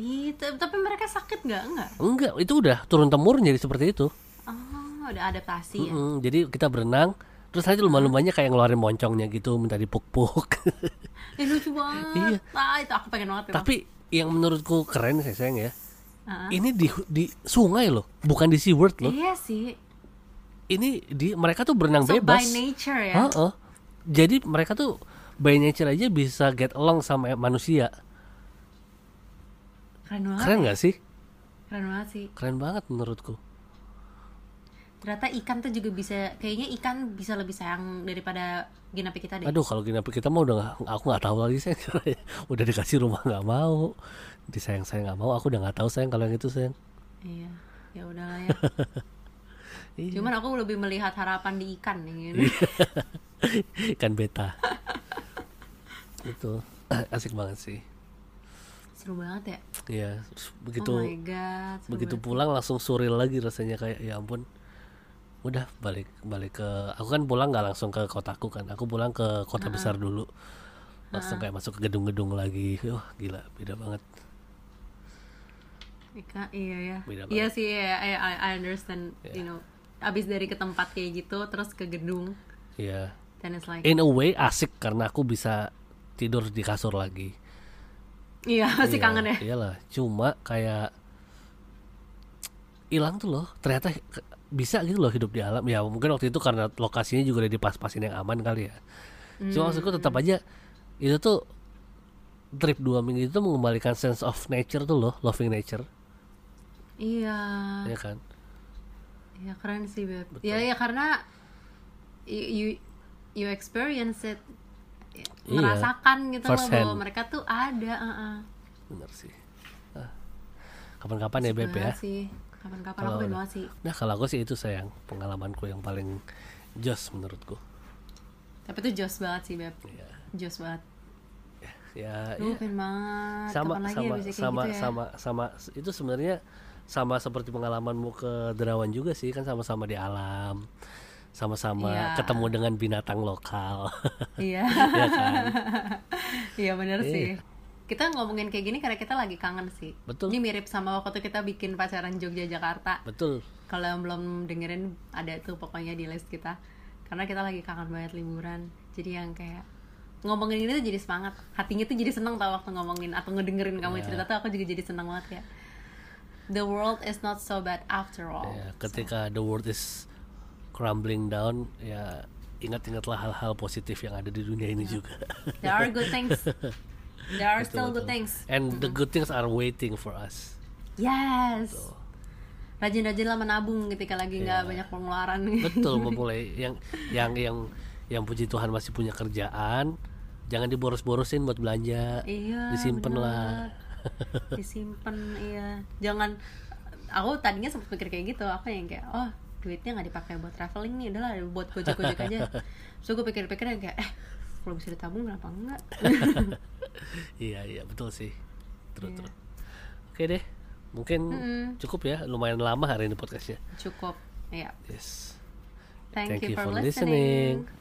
Speaker 2: Ih, ta- tapi mereka sakit nggak? Enggak.
Speaker 1: Enggak, itu udah turun temurun jadi seperti itu.
Speaker 2: Oh, udah adaptasi ya.
Speaker 1: Mm-mm, jadi kita berenang, terus nanti lumba-lumbanya kayak ngeluarin moncongnya gitu, minta dipuk-puk.
Speaker 2: Eh, lucu banget.
Speaker 1: Iya.
Speaker 2: Ah, itu aku pengen banget. memang.
Speaker 1: Tapi yang menurutku keren sih sayang ya.
Speaker 2: Ah.
Speaker 1: Ini di di sungai loh, bukan di SeaWorld loh.
Speaker 2: Iya sih.
Speaker 1: Ini di mereka tuh berenang
Speaker 2: So
Speaker 1: bebas.
Speaker 2: by nature ya.
Speaker 1: Heeh. Jadi mereka tuh by nature aja bisa get along sama manusia.
Speaker 2: Keren banget.
Speaker 1: Keren nggak sih?
Speaker 2: Keren banget sih.
Speaker 1: Keren banget menurutku.
Speaker 2: Ternyata ikan tuh juga bisa kayaknya ikan bisa lebih sayang daripada ginapi kita deh.
Speaker 1: Aduh kalau gini kita mah udah gak, aku nggak tahu lagi sayang udah dikasih rumah nggak mau disayang sayang nggak mau aku udah nggak tahu sayang kalau yang itu sayang
Speaker 2: Iya. Ya udahlah ya.
Speaker 1: Iya.
Speaker 2: Cuman aku lebih melihat harapan di ikan nih gitu.
Speaker 1: ikan beta itu asik banget sih
Speaker 2: Seru banget ya.
Speaker 1: Iya terus begitu
Speaker 2: oh my god.
Speaker 1: begitu
Speaker 2: banget.
Speaker 1: pulang langsung suril lagi rasanya kayak ya ampun udah balik balik ke aku kan pulang nggak langsung ke kotaku kan aku pulang ke kota besar dulu langsung kayak masuk ke gedung-gedung lagi wah gila beda banget
Speaker 2: Ika, iya ya.
Speaker 1: Beda
Speaker 2: Iya
Speaker 1: banget.
Speaker 2: sih, ya, I, I I understand, you know. Abis dari ke tempat kayak gitu, terus ke gedung,
Speaker 1: Iya
Speaker 2: then it's like,
Speaker 1: in a way asik karena aku bisa tidur di kasur lagi
Speaker 2: iya masih
Speaker 1: Iya,
Speaker 2: kangen ya.
Speaker 1: iyalah. Cuma kayak hilang tuh loh. Ternyata bisa gitu loh hidup di alam. Ya mungkin waktu itu karena lokasinya juga udah di pas-pasin yang aman kali ya. Cuma maksudku tetap
Speaker 2: Hmm.
Speaker 1: aja itu tuh trip dua minggu itu mengembalikan sense of nature tuh loh loving nature.
Speaker 2: Iya,
Speaker 1: ya kan?
Speaker 2: Iya keren sih beb. Ya ya karena you you, you experience it,
Speaker 1: Iya,
Speaker 2: merasakan gitu loh
Speaker 1: first
Speaker 2: bahwa
Speaker 1: hand.
Speaker 2: mereka tuh ada. Uh
Speaker 1: bener sih Ah. kapan-kapan ya beb ya
Speaker 2: sih. Kapan-kapan aku pengen banget sih.
Speaker 1: nah kalau aku sih itu sayang pengalamanku yang paling jos menurutku
Speaker 2: Tapi itu jos banget sih beb,
Speaker 1: Iya.
Speaker 2: jos banget.
Speaker 1: ya
Speaker 2: Lu
Speaker 1: ya.
Speaker 2: pengen banget.
Speaker 1: sama
Speaker 2: Kapan lagi
Speaker 1: sama
Speaker 2: ya
Speaker 1: sama
Speaker 2: gitu ya?
Speaker 1: sama sama itu sebenarnya sama seperti pengalamanmu ke Derawan juga sih kan sama-sama di alam sama-sama
Speaker 2: Iya.
Speaker 1: ketemu dengan binatang lokal
Speaker 2: Iya.
Speaker 1: ya kan
Speaker 2: Iya bener
Speaker 1: Iya.
Speaker 2: sih. Kita ngomongin kayak gini karena kita lagi kangen sih.
Speaker 1: Betul.
Speaker 2: Ini mirip sama waktu kita bikin pacaran Jogja Jakarta.
Speaker 1: betul
Speaker 2: Kalau yang belum dengerin ada tuh pokoknya di list kita. Karena kita lagi kangen banget liburan. Jadi yang kayak ngomongin ini tuh jadi semangat. Hatinya tuh jadi seneng tau waktu ngomongin atau ngedengerin kamu
Speaker 1: Iya.
Speaker 2: cerita tuh aku juga jadi seneng banget ya. The world is not so bad after all.
Speaker 1: ya ketika the world is crumbling down ya ingat-ingatlah hal-hal positif yang ada di dunia ini juga
Speaker 2: There are good things. There are
Speaker 1: Betul,
Speaker 2: still good things.
Speaker 1: and the good things are waiting for us
Speaker 2: Yes. Rajin-rajin lah menabung ketika lagi nggak
Speaker 1: Iya.
Speaker 2: banyak pengeluaran.
Speaker 1: betul memulai yang yang yang yang puji Tuhan masih punya kerjaan jangan diboros-borosin buat belanja
Speaker 2: iya.
Speaker 1: disimpan
Speaker 2: bener.
Speaker 1: lah
Speaker 2: Disimpan iya. Jangan aku tadinya sempat pikir kayak gitu. Aku yang kayak oh duitnya nggak dipakai buat traveling nih, udahlah buat gojek-gojek aja. So gue pikir-pikir kayak eh kalau bisa ditabung kenapa enggak?
Speaker 1: iya iya betul sih terus
Speaker 2: Iya.
Speaker 1: terus oke deh mungkin
Speaker 2: Mm-mm.
Speaker 1: cukup ya lumayan lama hari ini podcastnya
Speaker 2: Cukup. Iya.
Speaker 1: yes
Speaker 2: Thank,
Speaker 1: Thank
Speaker 2: you,
Speaker 1: you
Speaker 2: for,
Speaker 1: for
Speaker 2: listening.
Speaker 1: listening.